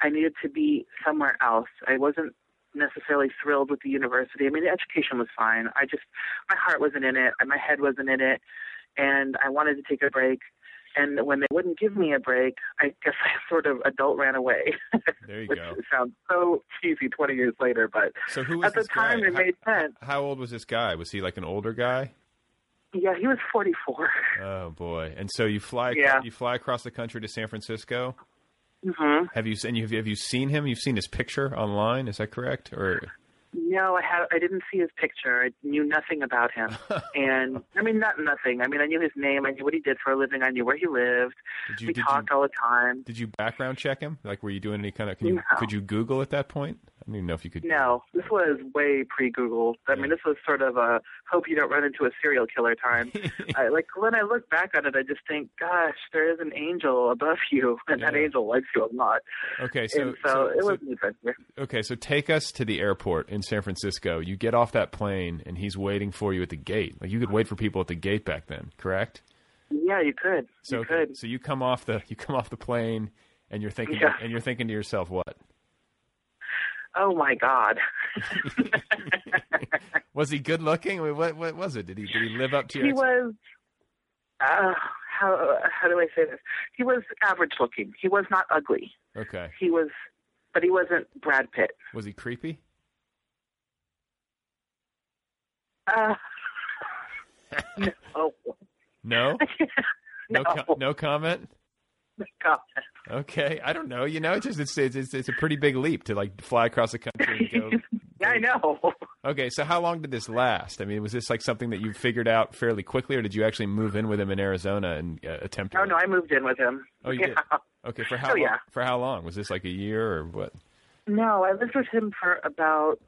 I needed to be somewhere else. I wasn't necessarily thrilled with the university. I mean, the education was fine. I just, my heart wasn't in it. My head wasn't in it. And I wanted to take a break. And when they wouldn't give me a break, I guess (laughs) I sort of adult ran away. There you Which go. sounds so cheesy 20 years later, but So who was at the this guy? time it How- made sense. How old was this guy? Was he like an older guy? Yeah, he was 44. Oh boy! And so you fly, Yeah. you fly across the country to San Francisco. Hmm Have you and you have you seen him? You've seen his picture online. Is that correct? Or No, I had I didn't see his picture. I knew nothing about him. (laughs) and I mean not nothing. I mean I knew his name, I knew what he did for a living, I knew where he lived. did you we did talked you all the time. did you background check him? Like, were you doing any kind of? Can you, No. Could you Google at that point? I don't even know if you could. No, this was way pre Google. I mean, this was sort of a hope you don't run into a serial killer time. (laughs) I, like when I look back on it, I just think, gosh, there is an angel above you, (laughs) and that angel likes you a lot. Okay, so and so, so- it so- was an adventure. Okay, so take us to the airport in San Francisco. You get off that plane, and he's waiting for you at the gate. Like you could wait for people at the gate back then, correct? Yeah, you could. So you could. so you come off the you come off the plane, and you're thinking Yeah. and you're thinking to yourself, what Oh my God. (laughs) was he good looking? I mean, what what was it? Did he did he live up to your? he was uh, how how do I say this? He was average looking. He was not ugly. Okay, He was, but he wasn't Brad Pitt. was he creepy? Uh, (laughs) no, No, (laughs) no, no, co- no comment. Okay, I don't know. You know, it's just it's it's it's, it's a pretty big leap to like fly across the country and go. (laughs) Yeah, I know. Okay, so how long did this last? I mean, was this like something that you figured out fairly quickly, or did you actually move in with him in Arizona and uh, attempt? Oh no, I moved in with him. Oh, you yeah. did. Okay, for how Oh, long? yeah. For how long? Was this like a year or what? No, I lived with him for about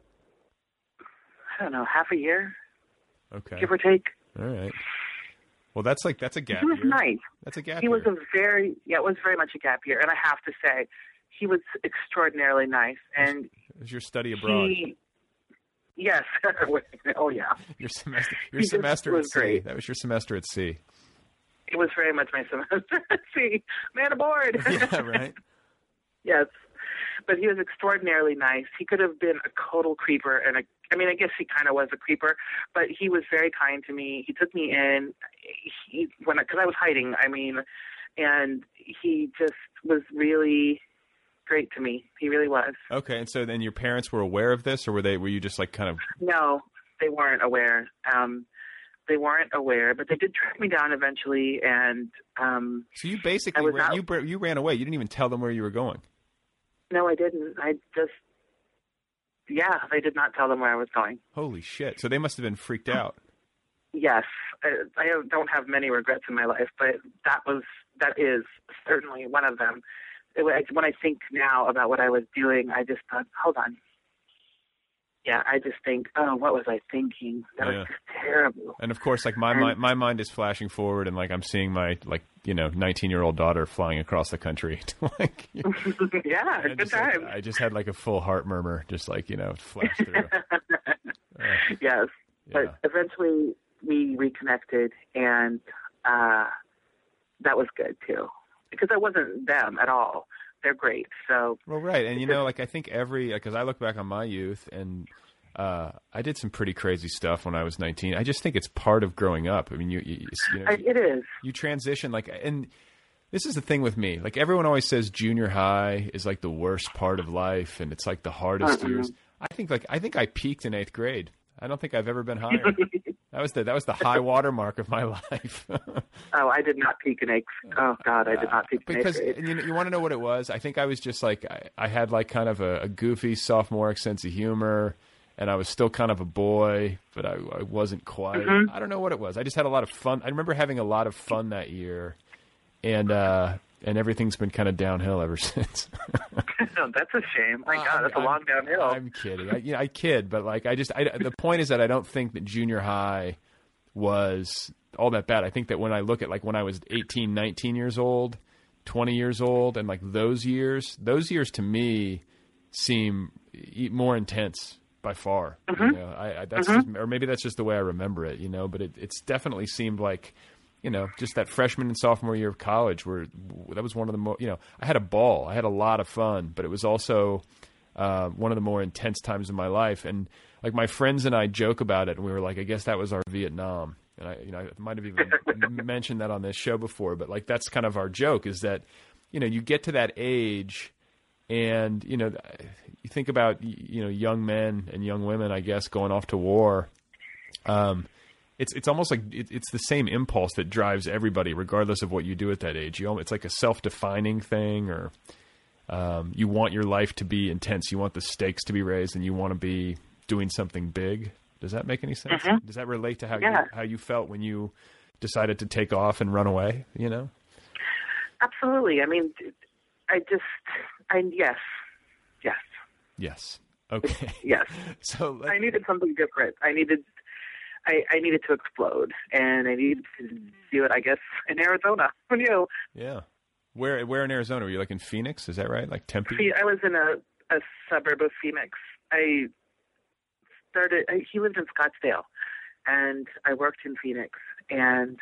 I don't know, half a year, Okay, give or take. all right. Well, that's like that's a gap he was year. nice. That's a gap He was a very yeah, it was very much a gap year, and I have to say, he was extraordinarily nice, and It was your study abroad. he. Yes. (laughs) oh yeah. Your semester. Your He semester at was sea. great. That was your semester at sea. It was very much my semester. (laughs) See, man aboard. (laughs) yeah, right. yes. But he was extraordinarily nice. He could have been a total creeper, and a, I mean, I guess he kind of was a creeper, but he was very kind to me. He took me in, he when because I was hiding. I mean, and he just was really great to me. He really was. Okay, and so then your parents were aware of this, or were they? Were you just like kind of? No, they weren't aware. Um, they weren't aware, but they did track me down eventually, and um, So you basically ran, out- you br- you ran away. You didn't even tell them where you were going. No, I didn't. I just, yeah, I did not tell them where I was going. Holy shit! So they must have been freaked out. Yes, I, I don't have many regrets in my life, but that was that is certainly one of them. It, when I think now about what I was doing, I just thought, hold on. Yeah, I just think, oh, what was I thinking? That Yeah. was just terrible. And of course, like my And- mind, my mind is flashing forward, and like I'm seeing my like you know 19 year old daughter flying across the country. (laughs) like, (laughs) yeah, I good just, like, time. I just had like a full heart murmur, just like you know, flash through. (laughs) Uh, yes, yeah. but eventually we reconnected, and uh, that was good too, because I wasn't them at all. They're great. So Well, right, and you know, like I think every because I look back on my youth, and uh, I did some pretty crazy stuff when I was 19. I just think it's part of growing up. I mean, you, you, you know, it is. you transition like, and this is the thing with me. Like everyone always says, junior high is like the worst part of life, and it's like the hardest Uh-uh. years. I think like I think I peaked in eighth grade. I don't think I've ever been higher. (laughs) that was the that was the high (laughs) water mark of my life. (laughs) Oh, I did not peak in eighth. Oh God, I did not peak in eighth because grade. you, you want to know what it was? I think I was just like I, I had like kind of a, a goofy sophomoric sense of humor, and I was still kind of a boy, but I, I wasn't quite. Mm-hmm. I don't know what it was. I just had a lot of fun. I remember having a lot of fun that year, and uh, and everything's been kind of downhill ever (laughs) since. (laughs) no, that's a shame. My God, that's a I'm- long downhill. I'm kidding. I, you know, I kid, but like I just I, the point is that I don't think that junior high was all that bad. I think that when I look at like when I was 18, 19 years old, 20 years old and like those years, those years to me seem more intense by far. Mm-hmm. You know, I, I that's just, or maybe that's just the way I remember it, you know, but it, it's definitely seemed like you know, just that freshman and sophomore year of college where that was one of the more, you know, I had a ball. I had a lot of fun, but it was also uh, one of the more intense times of my life. And like my friends and I joke about it, and we were like, I guess that was our Vietnam. And I, you know, I might have even (laughs) mentioned that on this show before, but like that's kind of our joke is that, you know, you get to that age, and you know, you think about you know young men and young women, I guess, going off to war. Um, it's it's almost like it, it's the same impulse that drives everybody, regardless of what you do at that age. You, it's like a self-defining thing, or um, you want your life to be intense. You want the stakes to be raised, and you want to be doing something big. Does that make any sense? Does that relate to how Yeah. you how you felt when you decided to take off and run away? You know. Absolutely. I mean, I just, I yes, yes, Yes. Okay. yes. (laughs) so I needed something different. I needed, I, I needed to explode, and I needed to do it. I guess in Arizona. (laughs) Who knew? yeah. Where where in Arizona were you? Like in Phoenix? Is that right? Like Tempe? See, I was in a, a suburb of Phoenix. I started. I, he lived in Scottsdale, and I worked in Phoenix, and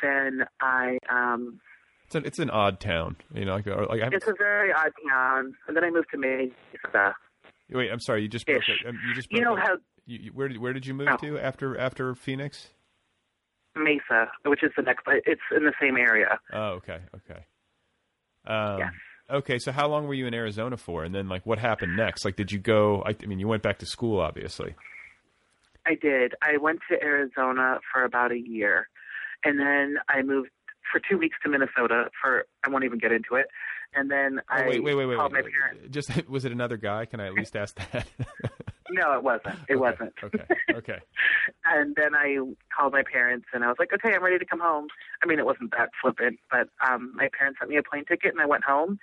then I. um It's an it's an odd town. You know, like like It's a very odd town, and then I moved to Mesa. Wait, I'm sorry. You just broke it. Um, you just You know up. how You, you, where did where did you move Oh. to after after Phoenix? Mesa, which is the next. It's in the same area. Oh, okay, okay. Um, Yes. Okay, so how long were you in Arizona for, and then like what happened next? Like, did you go? I, I mean, you went back to school, obviously. I did. I went to Arizona for about a year, and then I moved for two weeks to Minnesota. For I won't even get into it. And then Oh, I wait, wait, wait, wait, called wait, my parents. Just (laughs) was it another guy? Can I at least ask that? (laughs) No, it wasn't. It Okay, wasn't. Okay, okay. (laughs) and then I called my parents, and I was like, "Okay, I'm ready to come home." I mean, it wasn't that flippant, but um, my parents sent me a plane ticket, and I went home,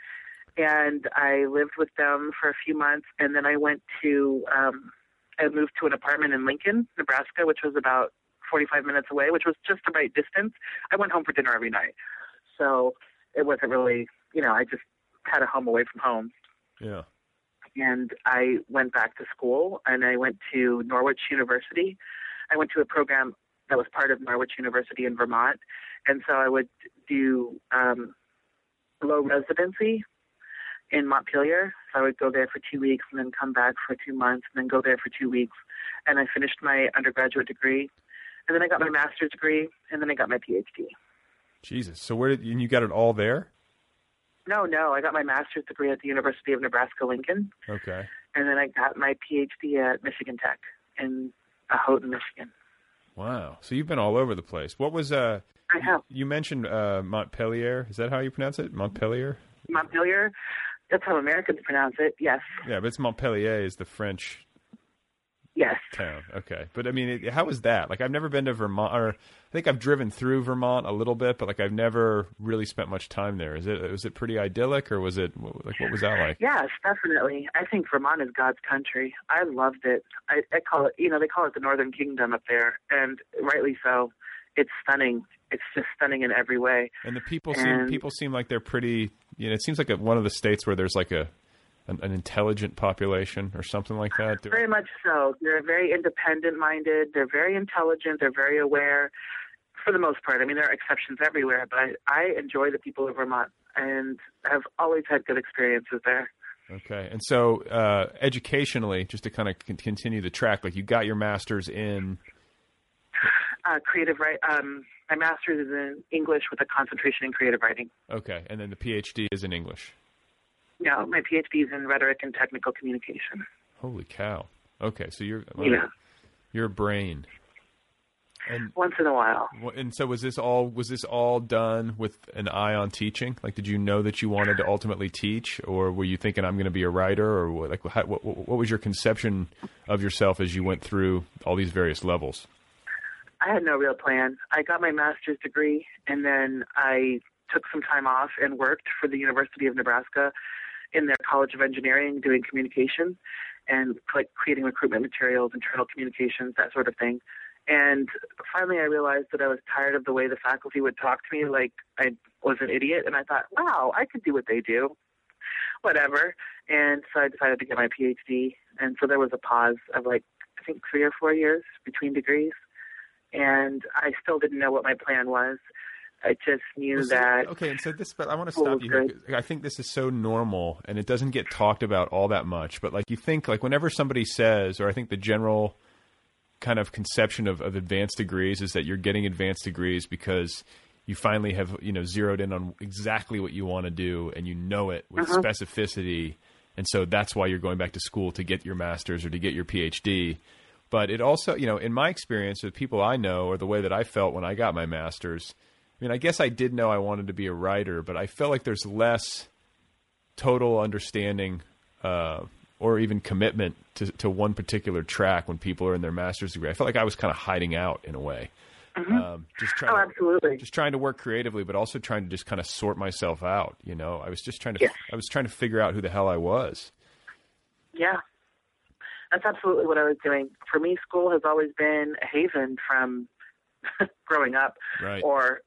and I lived with them for a few months, and then I went to. Um, I moved to an apartment in Lincoln, Nebraska, which was about 45 minutes away, which was just the right distance. I went home for dinner every night, so it wasn't really, you know, I just had a home away from home Yeah. And I went back to school and I went to Norwich University. I went to a program that was part of Norwich University in Vermont, and so I would do um, low residency in Montpelier. So I would go there for two weeks and then come back for two months and then go there for two weeks. And I finished my undergraduate degree, and then I got my master's degree, and then I got my PhD. Jesus. So where did and you got it all there? No, no, I got my master's degree at the University of Nebraska Lincoln. Okay. and then I got my PhD at Michigan Tech in uh, Houghton, Michigan. Wow. So you've been all over the place. What was uh? I have You mentioned uh, Montpelier. Is that how you pronounce it? Montpelier. Montpelier. That's how Americans pronounce it. Yes, Yeah, but it's Montpellier is the French yes. town. Okay, but I mean, it, how was that? Like, I've never been to Vermont, or I think I've driven through Vermont a little bit, but like I've never really spent much time there. Is it was it pretty idyllic, or was it like what was that like? Yes, definitely. I think Vermont is God's country. I loved it. I, I call it, you know, they call it the Northern Kingdom up there, and rightly so. It's stunning. It's just stunning in every way. And the people seem people seem like they're pretty. You know, it seems like a, one of the states where there's like a an, an intelligent population or something like that. Very much so. They're very independent minded. They're very intelligent. They're very aware. For the most part, I mean, there are exceptions everywhere, but I, I enjoy the people of Vermont and have always had good experiences there. Okay, and so uh, educationally, just to kind of continue the track, like you got your master's in (sighs) Uh, creative write. Um, my master's is in English with a concentration in creative writing. okay, and then the PhD is in English. No, my PhD is in rhetoric and technical communication. Holy cow! Okay, so you're Yeah. you're a brain. And Once in a while. and so was this all was this all done with an eye on teaching? Like, did you know that you wanted to ultimately teach, or were you thinking I'm going to be a writer, or what, like how, what, what was your conception of yourself as you went through all these various levels? I had no real plan. I got my master's degree and then I took some time off and worked for the University of Nebraska in their College of Engineering doing communication and like creating recruitment materials, internal communications, that sort of thing. And finally I realized that I was tired of the way the faculty would talk to me like I was an idiot and I thought, wow, I could do what they do. Whatever. And so I decided to get my PhD. And so there was a pause of like I think three or four years between degrees and I still didn't know what my plan was. I just knew Well, so- that okay, and so this, but I want to stop you here. I think this is so normal, and it doesn't get talked about all that much. But like you think, like whenever somebody says, or I think the general kind of conception of, of advanced degrees is that you're getting advanced degrees because you finally have you know zeroed in on exactly what you want to do, and you know it with Uh-huh. specificity, and so that's why you're going back to school to get your master's or to get your PhD. But it also, you know, in my experience with people I know, or the way that I felt when I got my master's, I mean, I guess I did know I wanted to be a writer, but I felt like there's less total understanding uh, or even commitment to, to one particular track when people are in their master's degree. I felt like I was kind of hiding out in a way. Um, just trying, Oh, to, absolutely. just trying to work creatively, but also trying to just kind of sort myself out. You know, I was just trying to, Yes. I was trying to figure out who the hell I was. Yeah. That's absolutely what I was doing. For me, school has always been a haven from (laughs) growing up Right. or,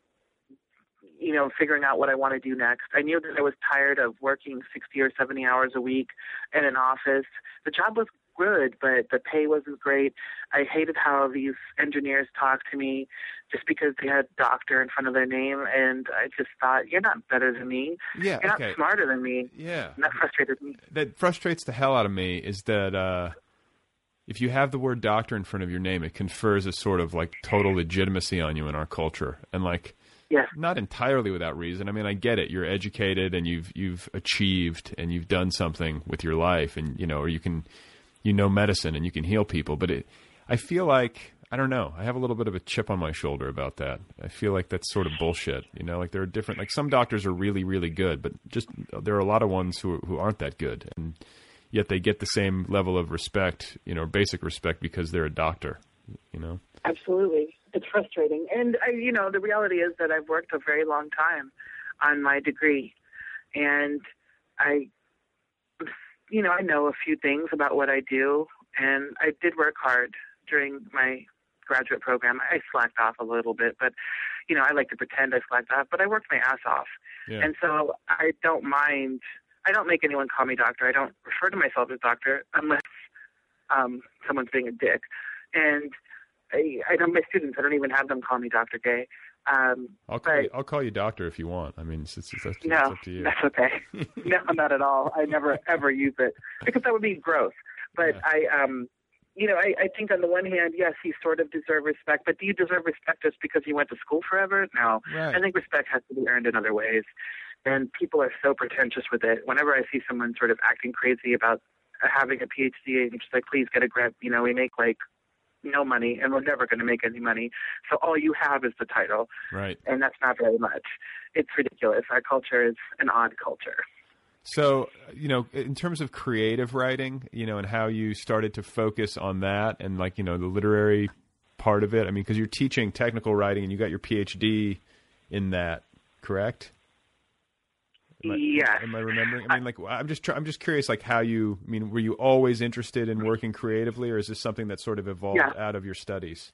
you know, figuring out what I want to do next. I knew that I was tired of working 60 or 70 hours a week in an office. The job was good, but the pay wasn't great. I hated how these engineers talked to me just because they had doctor in front of their name. And I just thought, you're not better than me. Yeah, You're okay. not smarter than me. Yeah. And that frustrated me. that frustrates the hell out of me is that uh, if you have the word doctor in front of your name, it confers a sort of like total legitimacy on you in our culture, and like Yes. not entirely without reason. I mean, I get it. You're educated and you've you've achieved and you've done something with your life, and you know, or you can you know medicine and you can heal people. But it, I feel like I don't know. I have a little bit of a chip on my shoulder about that. I feel like that's sort of bullshit. You know, like there are different. Like some doctors are really really good, but just there are a lot of ones who who aren't that good, and yet they get the same level of respect, you know, basic respect because they're a doctor. You know. Absolutely. It's frustrating. And, I, you know, the reality is that I've worked a very long time on my degree. And I, you know, I know a few things about what I do. And I did work hard during my graduate program. I slacked off a little bit, but, you know, I like to pretend I slacked off, but I worked my ass off. Yeah. And so I don't mind, I don't make anyone call me doctor. I don't refer to myself as doctor unless um, someone's being a dick. And I, I know my students, I don't even have them call me Dr. Gay. Um, I'll call but you, I'll call you doctor if you want. I mean, it's, it's, it's, up, to, it's no, up to you. that's okay. (laughs) no, not at all. I never ever use it because that would be gross. But Yeah. I, um, you know, I, I think on the one hand, yes, you sort of deserve respect, but do you deserve respect just because you went to school forever? No. Right. I think respect has to be earned in other ways. And people are so pretentious with it. Whenever I see someone sort of acting crazy about having a PhD, I'm just like, please get a grip. You know, we make like no money and we're never going to make any money. So all you have is the title. Right. And that's not very much. It's ridiculous. Our culture is an odd culture. So, uh, you know, in terms of creative writing, you know, and how you started to focus on that and like, you know, the literary part of it. I mean, because you're teaching technical writing and you got your PhD in that, correct? Am I, Yes. Am I remembering? I mean, like, I'm just, try, I'm just curious, like, how you. I mean, were you always interested in working creatively, or is this something that sort of evolved Yeah. out of your studies?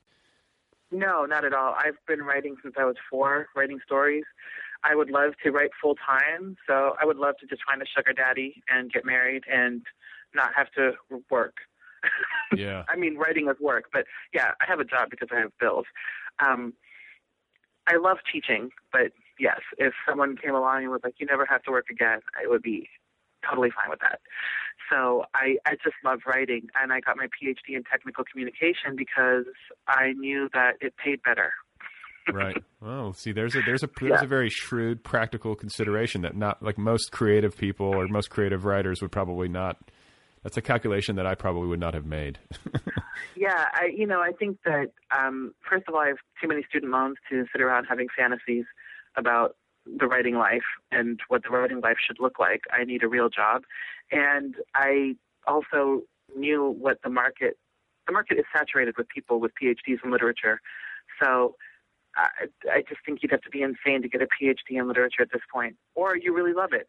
No, not at all. I've been writing since I was four, writing stories. I would love to write full time, so I would love to just find a sugar daddy and get married and not have to work. (laughs) Yeah. I mean, writing is work, but yeah, I have a job because I have bills. Um, I love teaching, but yes, if someone came along and was like, "You never have to work again," I would be totally fine with that. So I, I just love writing, and I got my PhD in technical communication because I knew that it paid better. right. (laughs) Well, see, there's a there's a there's Yeah. a very shrewd, practical consideration that not like most creative people or most creative writers would probably not. That's a calculation that I probably would not have made. (laughs) Yeah, I you know I think that um, first of all I have too many student loans to sit around having fantasies about the writing life and what the writing life should look like. I need a real job, and I also knew what the market the market is saturated with people with PhDs in literature, so. I, I just think you'd have to be insane to get a PhD in literature at this point, or you really love it.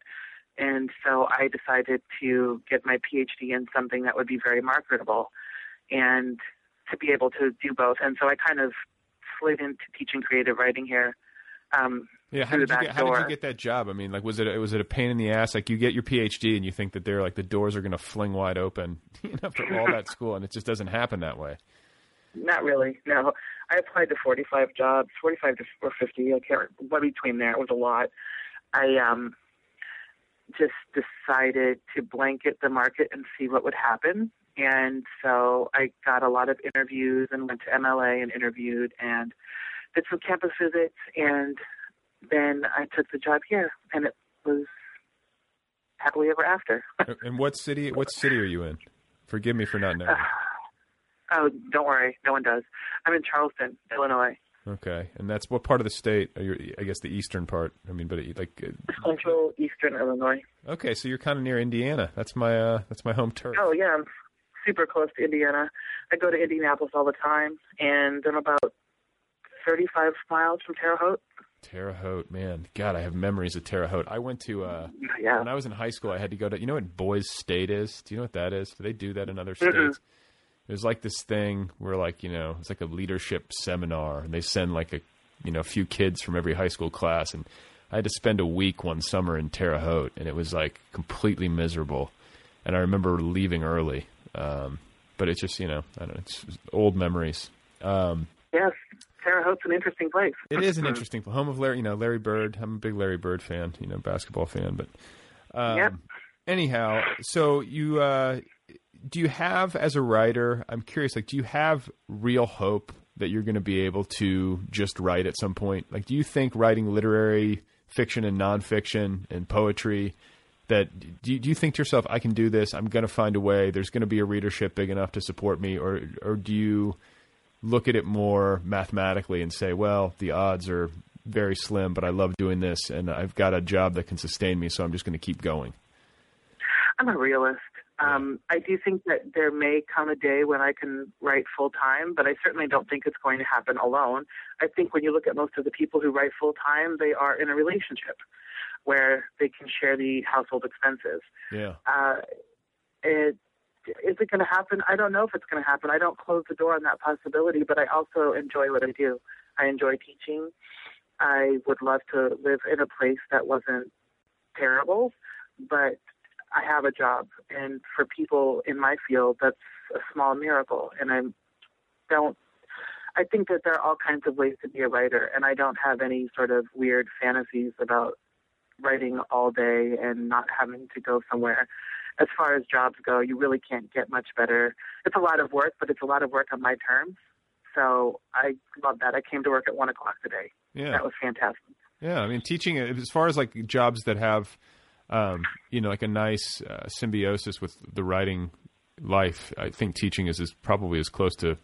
And so I decided to get my PhD in something that would be very marketable and to be able to do both. And so I kind of slid into teaching creative writing here. Um, Yeah, how did you get how did you get that job? I mean, like was it was it a pain in the ass? Like you get your PhD and you think that they're like the doors are going to fling wide open (laughs) you know, after all that (laughs) school, and it just doesn't happen that way. Not really. No, I applied to 45 jobs, 45 to or 50. I can't. What between there it was a lot. I um just decided to blanket the market and see what would happen. And so I got a lot of interviews and went to MLA and interviewed and did some campus visits and then I took the job here and it was happily ever after. and what city? What city are you in? Forgive me for not knowing. oh, don't worry, no one does. I'm in Charleston, Illinois. Okay, and that's what part of the state? Are you, I guess the eastern part. I mean, but it, like, uh, Central Eastern Illinois. okay, so you're kind of near Indiana. That's my uh, that's my home turf. Oh yeah, I'm super close to Indiana. I go to Indianapolis all the time, and I'm about 35 miles from Terre Haute. Terre Haute, man, God, I have memories of Terre Haute. I went to uh, Yeah. when I was in high school. I had to go to. You know what Boys State is? Do you know what that is? Do they do that in other states? Mhm. It was like this thing where, like, you know, it's like a leadership seminar, and they send like a, you know, a few kids from every high school class, and I had to spend a week one summer in Terre Haute, and it was like completely miserable. And I remember leaving early, um, but it's just, you know, I don't know, it's old memories. Um, Yes, Terre Haute's an interesting place. it is an interesting home of Larry. You know, Larry Bird. I'm a big Larry Bird fan. You know, basketball fan. But um, Yep. anyhow, so you uh, do you have as a writer? I'm curious. Like, do you have real hope that you're going to be able to just write at some point? Like, do you think writing literary fiction and nonfiction and poetry? That do you, do you think to yourself, I can do this? I'm going to find a way. There's going to be a readership big enough to support me, or or do you look at it more mathematically and say, well, the odds are very slim, but I love doing this and I've got a job that can sustain me, so I'm just going to keep going. I'm a realist. Um, I do think that there may come a day when I can write full time, but I certainly don't think it's going to happen alone. I think when you look at most of the people who write full time, they are in a relationship where they can share the household expenses. Yeah. Uh, it, is it going to happen? I don't know if it's going to happen. I don't close the door on that possibility, but I also enjoy what I do. I enjoy teaching. I would love to live in a place that wasn't terrible, but I have a job. And for people in my field, that's a small miracle. And I don't, I think that there are all kinds of ways to be a writer, and I don't have any sort of weird fantasies about writing all day and not having to go somewhere. As far as jobs go, you really can't get much better. It's a lot of work, but it's a lot of work on my terms. So I love that. I came to work at one o'clock today. Yeah. That was fantastic. Yeah, I mean, teaching as far as like jobs that have, um, you know, like a nice uh, symbiosis with the writing life. I think teaching is, is probably as close to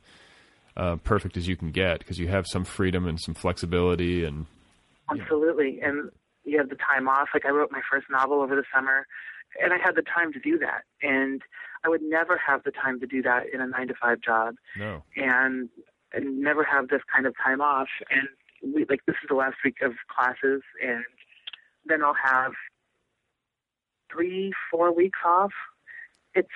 uh, perfect as you can get because you have some freedom and some flexibility and Absolutely. And you have the time off. Like I wrote my first novel over the summer and I had the time to do that. And I would never have the time to do that in a nine to five job no. and, and never have this kind of time off. And we, like this is the last week of classes and then I'll have three, four weeks off. It's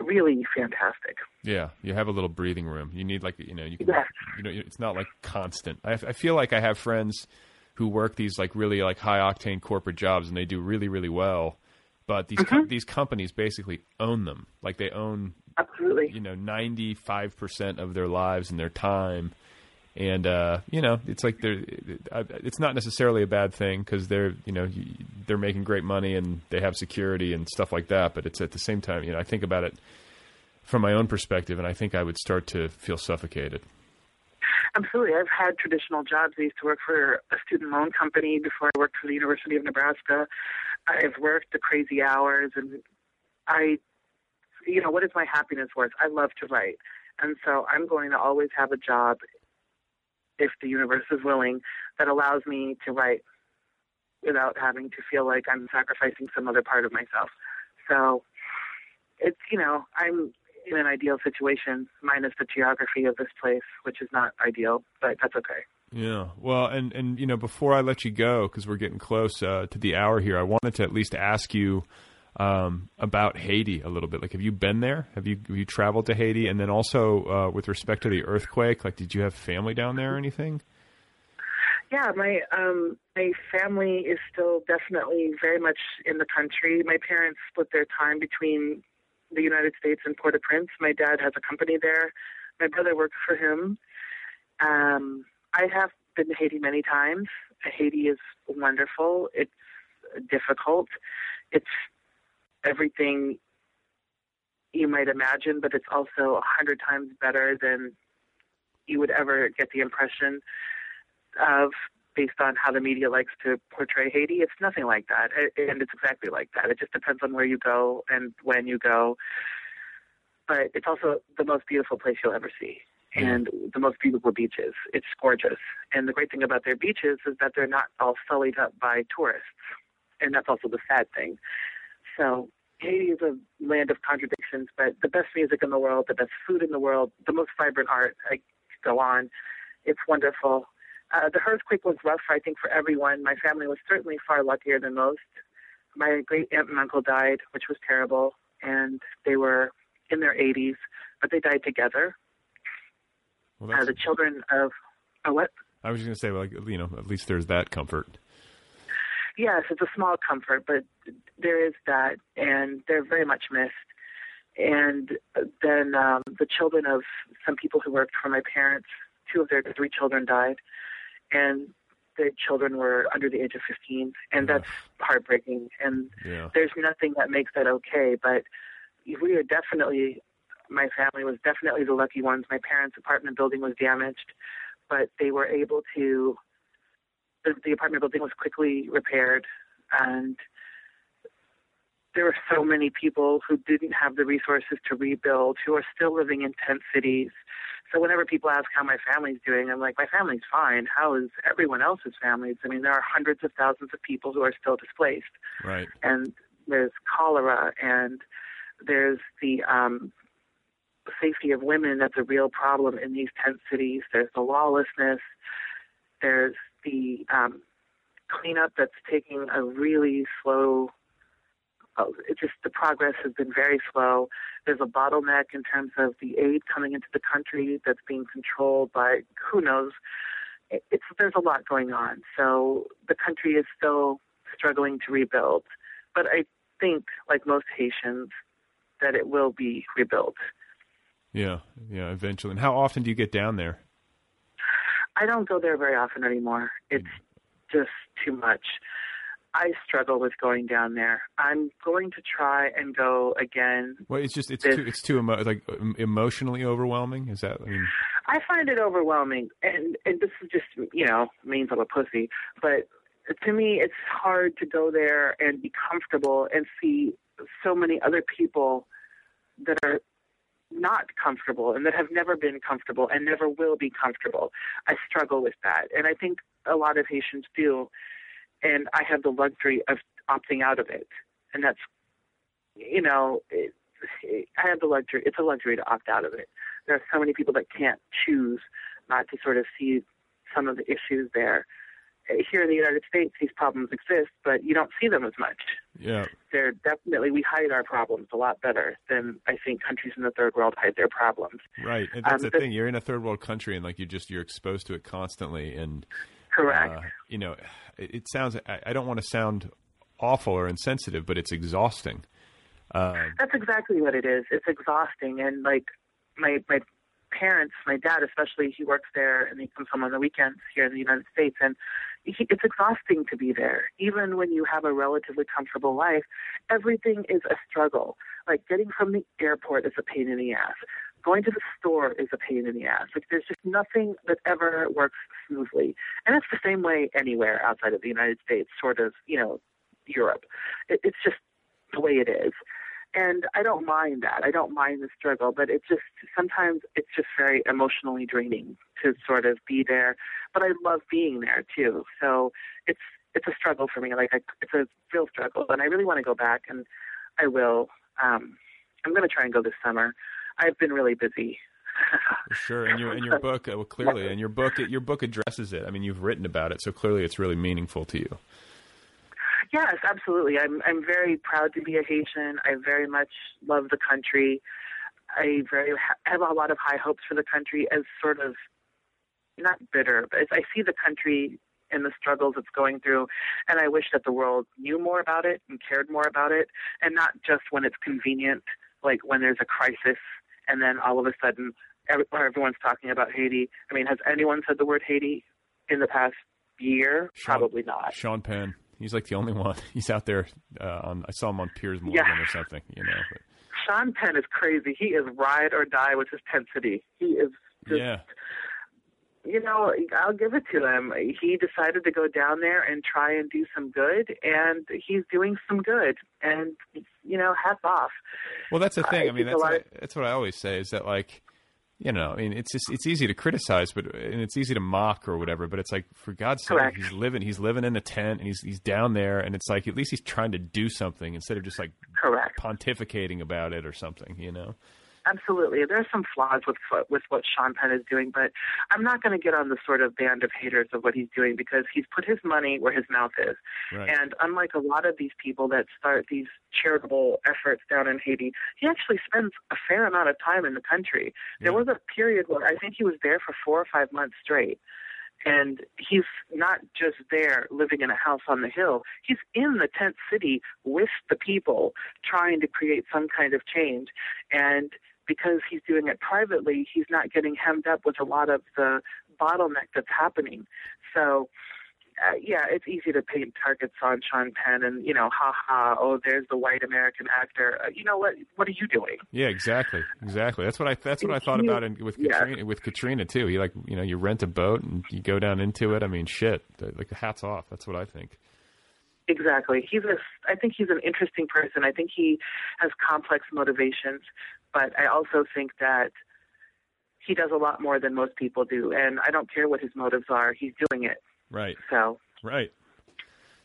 really fantastic. Yeah, you have a little breathing room. You need like you know you can Yeah. you know it's not like constant. I, I feel like I have friends who work these like really like high octane corporate jobs and they do really really well, but these Mm-hmm. com- these companies basically own them. Like they own Absolutely. you know ninety five percent of their lives and their time, and uh, you know, it's like they're it's not necessarily a bad thing because they're you know they're making great money and they have security and stuff like that. But it's at the same time, you know, I think about it from my own perspective, and I think I would start to feel suffocated. Absolutely. I've had traditional jobs. I used to work for a student loan company before I worked for the University of Nebraska. I've worked the crazy hours, and I, you know, what is my happiness worth? I love to write. And so I'm going to always have a job if the universe is willing, that allows me to write without having to feel like I'm sacrificing some other part of myself. So it's, you know, I'm in an ideal situation minus the geography of this place, which is not ideal, but that's okay. Yeah. Well, and and you know, before I let you go, because we're getting close uh, to the hour here, I wanted to at least ask you um, about Haiti a little bit. Like, have you been there? Have you have you traveled to Haiti? And then also uh, with respect to the earthquake, like, did you have family down there or anything? Yeah, my um, my family is still definitely very much in the country. My parents split their time between the United States and Port-au-Prince. My dad has a company there. My brother works for him. Um, I have been to Haiti many times. Haiti is wonderful. It's difficult. It's everything you might imagine, but it's also a hundred times better than you would ever get the impression of based on how the media likes to portray Haiti. It's nothing like that, and it's exactly like that. It just depends on where you go and when you go. But it's also the most beautiful place you'll ever see, and the most beautiful beaches. It's gorgeous, and the great thing about their beaches is that they're not all sullied up by tourists, and that's also the sad thing. So Haiti is a land of contradictions, but the best music in the world, the best food in the world, the most vibrant art. I go on. It's wonderful. Uh, the earthquake was rough, I think, for everyone. My family was certainly far luckier than most. My great aunt and uncle died, which was terrible, and they were in their 80s, but they died together. Well, uh, the children of uh, what? I was just going to say, like, you know, at least there's that comfort. Yes, it's a small comfort, but there is that, and they're very much missed. And then um, the children of some people who worked for my parents, two of their three children died, and the children were under the age of 15, and that's heartbreaking. And yeah. there's nothing that makes that okay, but we are definitely, my family was definitely the lucky ones. My parents' apartment building was damaged, but they were able to the, the apartment building was quickly repaired, and there were so many people who didn't have the resources to rebuild, who are still living in tent cities. So whenever people ask how my family's doing, I'm like, my family's fine. How is everyone else's families? I mean, there are hundreds of thousands of people who are still displaced. Right. And there's cholera, and there's the um, safety of women that's a real problem in these tent cities. There's the lawlessness. There's the um, cleanup that's taking a really slow. Uh, it just the progress has been very slow. There's a bottleneck in terms of the aid coming into the country that's being controlled by who knows. It's there's a lot going on. So the country is still struggling to rebuild, but I think, like most Haitians, that it will be rebuilt. Yeah, yeah, eventually. And how often do you get down there? I don't go there very often anymore. It's mm. just too much. I struggle with going down there. I'm going to try and go again. Well, it's just it's this, too it's too emo- like emotionally overwhelming. Is that? I mean, I find it overwhelming, and and this is just you know means I'm a pussy, but to me it's hard to go there and be comfortable and see so many other people that are not comfortable and that have never been comfortable and never will be comfortable. I struggle with that. And I think a lot of Haitians do. And I have the luxury of opting out of it. And that's, you know, it, it, I have the luxury, it's a luxury to opt out of it. There are so many people that can't choose not to sort of see some of the issues there here in the United States, these problems exist, but you don't see them as much. Yeah, they're definitely we hide our problems a lot better than I think countries in the third world hide their problems. Right, and that's um, the thing. You're in a third world country, and like you just you're exposed to it constantly, and correct. Uh, you know, it, it sounds. I, I, don't want to sound awful or insensitive, but it's exhausting. Uh, that's exactly what it is. It's exhausting, and like my my parents, my dad especially, he works there and he comes home on the weekends here in the United States, and he, it's exhausting to be there. Even when you have a relatively comfortable life, everything is a struggle. Like getting from the airport is a pain in the ass. Going to the store is a pain in the ass. Like there's just nothing that ever works smoothly, and it's the same way anywhere outside of the United States, sort of, you know, Europe. It, it's just the way it is and I don't mind that. I don't mind the struggle, but it just sometimes it's just very emotionally draining to sort of be there. But I love being there too. So it's it's a struggle for me. Like I, it's a real struggle, and I really want to go back, and I will. Um, I'm going to try and go this summer. I've been really busy. sure, and your and your (laughs) book, uh, well, clearly, and your book, your book addresses it. I mean, you've written about it, so clearly, it's really meaningful to you. Yes, absolutely. I'm I'm very proud to be a Haitian. I very much love the country. I very have a lot of high hopes for the country as sort of not bitter, but I see the country and the struggles it's going through, and I wish that the world knew more about it and cared more about it, and not just when it's convenient, like when there's a crisis, and then all of a sudden everyone's talking about Haiti. I mean, has anyone said the word Haiti in the past year? Sean, Probably not. Sean Penn. He's like the only one. (laughs) He's out there uh, on. I saw him on Piers Morgan yeah. or something. You know. But. Sean Penn is crazy. He is ride or die with his intensity. He is. Just, yeah. You know, I'll give it to him. He decided to go down there and try and do some good, and he's doing some good. And you know, hats off. Well, that's the thing. I, I mean, that's what, of, that's what I always say is that like you know, I mean, it's just it's easy to criticize, but and it's easy to mock or whatever. But it's like, for God's sake, Correct. he's living, he's living in a tent, and he's he's down there, and it's like at least he's trying to do something instead of just like Correct. pontificating about it or something, you know absolutely. There are some flaws with with what Sean Penn is doing, but I'm not going to get on the sort of band of haters of what he's doing because he's put his money where his mouth is. Right. And unlike a lot of these people that start these charitable efforts down in Haiti, he actually spends a fair amount of time in the country. Yeah. There was a period where I think he was there for four or five months straight. And he's not just there living in a house on the hill. He's in the tent city with the people trying to create some kind of change. And because he's doing it privately, he's not getting hemmed up with a lot of the bottleneck that's happening. So, uh, yeah, it's easy to paint targets on Sean Penn and you know, ha ha, oh, there's the white American actor. Uh, you know what? What are you doing? Yeah, exactly, exactly. That's what I that's what I thought about in, with yeah. Katrina, with Katrina too. You like you know you rent a boat and you go down into it. I mean, shit, like hats off. That's what I think. Exactly. He's a. I think he's an interesting person. I think he has complex motivations, but I also think that he does a lot more than most people do, and I don't care what his motives are. He's doing it. Right. So. Right.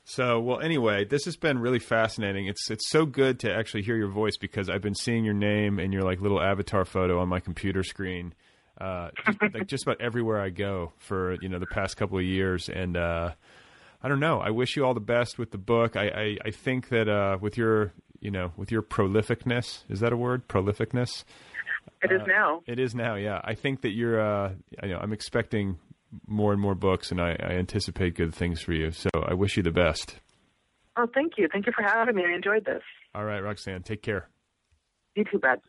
So, well, anyway, this has been really fascinating. It's it's so good to actually hear your voice because I've been seeing your name and your like little avatar photo on my computer screen, uh, just, like just about everywhere I go for you know the past couple of years, and uh, I don't know. I wish you all the best with the book. I I, I think that uh, with your you know with your prolificness, is that a word? Prolificness. It is uh, now. It is now. Yeah, I think that you're. Uh, you know, I'm expecting more and more books, and I, I anticipate good things for you. So I wish you the best. Oh, thank you. Thank you for having me. I enjoyed this. All right, Roxane. Take care. You too, bud.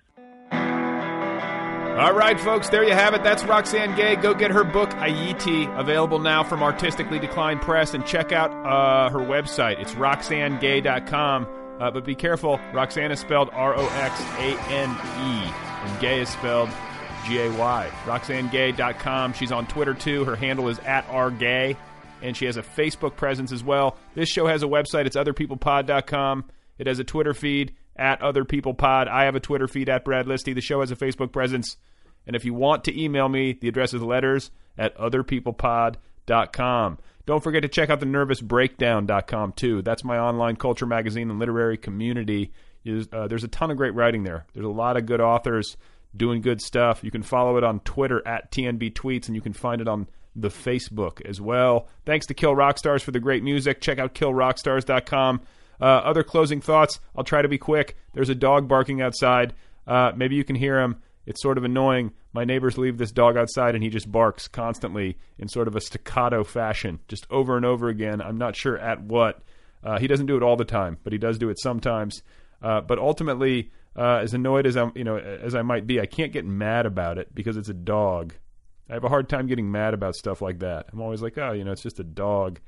All right, folks, there you have it. That's Roxane Gay. Go get her book, Ayiti, available now from Artistically Declined Press, and check out uh, her website. It's roxanegay.com. Uh, but be careful, Roxane is spelled R O X A N E, and Gay is spelled G A Y. RoxaneGay.com. She's on Twitter too. Her handle is at RGay, and she has a Facebook presence as well. This show has a website. It's OtherPeoplePod.com. It has a Twitter feed at Other People Pod. I have a Twitter feed at Brad Listi. The show has a Facebook presence. And if you want to email me, the address is letters at otherpeoplepod.com. Don't forget to check out the nervousbreakdown.com too. That's my online culture magazine and literary community. Uh, there's a ton of great writing there. There's a lot of good authors doing good stuff. You can follow it on Twitter at TNB Tweets, and you can find it on the Facebook as well. Thanks to Kill Rock Stars for the great music. Check out killrockstars.com. Uh, other closing thoughts. I'll try to be quick. There's a dog barking outside. Uh, maybe you can hear him. It's sort of annoying. My neighbors leave this dog outside and he just barks constantly in sort of a staccato fashion, just over and over again. I'm not sure at what. Uh, he doesn't do it all the time, but he does do it sometimes. Uh, but ultimately, uh, as annoyed as I'm, you know, as I might be, I can't get mad about it because it's a dog. I have a hard time getting mad about stuff like that. I'm always like, oh, you know, it's just a dog.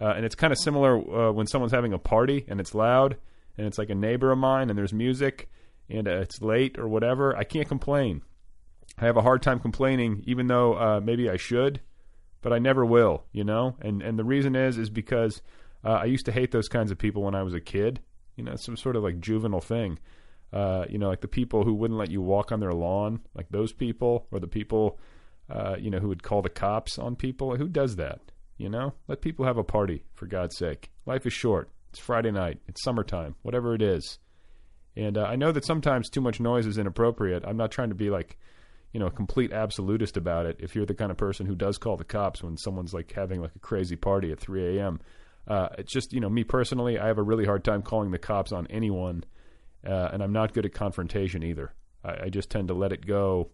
Uh, and it's kind of similar uh, when someone's having a party and it's loud and it's like a neighbor of mine and there's music and uh, it's late or whatever. I can't complain. I have a hard time complaining, even though uh, maybe I should, but I never will. You know, and and the reason is is because uh, I used to hate those kinds of people when I was a kid. You know, some sort of like juvenile thing. Uh, you know, like the people who wouldn't let you walk on their lawn, like those people, or the people, you know, who would call the cops on people. Who does that? You know, let people have a party for God's sake. Life is short. It's Friday night. It's summertime. Whatever it is. And uh, I know that sometimes too much noise is inappropriate. I'm not trying to be like, you know, a complete absolutist about it. If you're the kind of person who does call the cops when someone's like having like a crazy party at 3 a.m., uh, it's just you know me personally, I have a really hard time calling the cops on anyone, uh, and I'm not good at confrontation either. I, I just tend to let it go,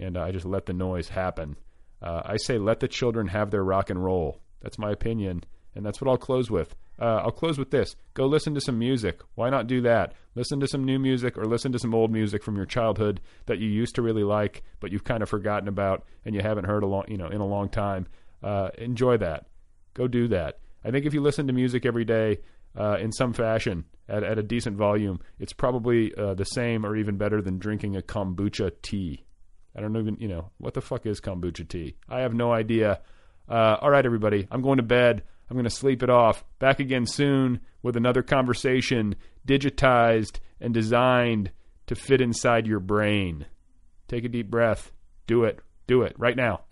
and I just let the noise happen. Uh, I say let the children have their rock and roll. That's my opinion, and that's what I'll close with. Uh, I'll close with this. Go listen to some music. Why not do that? Listen to some new music or listen to some old music from your childhood that you used to really like, but you've kind of forgotten about and you haven't heard a long, you know, in a long time. Uh, enjoy that. Go do that. I think if you listen to music every day uh, in some fashion at, at a decent volume, it's probably uh, the same or even better than drinking a kombucha tea. I don't even, you know, what the fuck is kombucha tea? I have no idea. Uh, all right, everybody, I'm going to bed. I'm going to sleep it off. Back again soon with another conversation digitized and designed to fit inside your brain. Take a deep breath. Do it. Do it right now.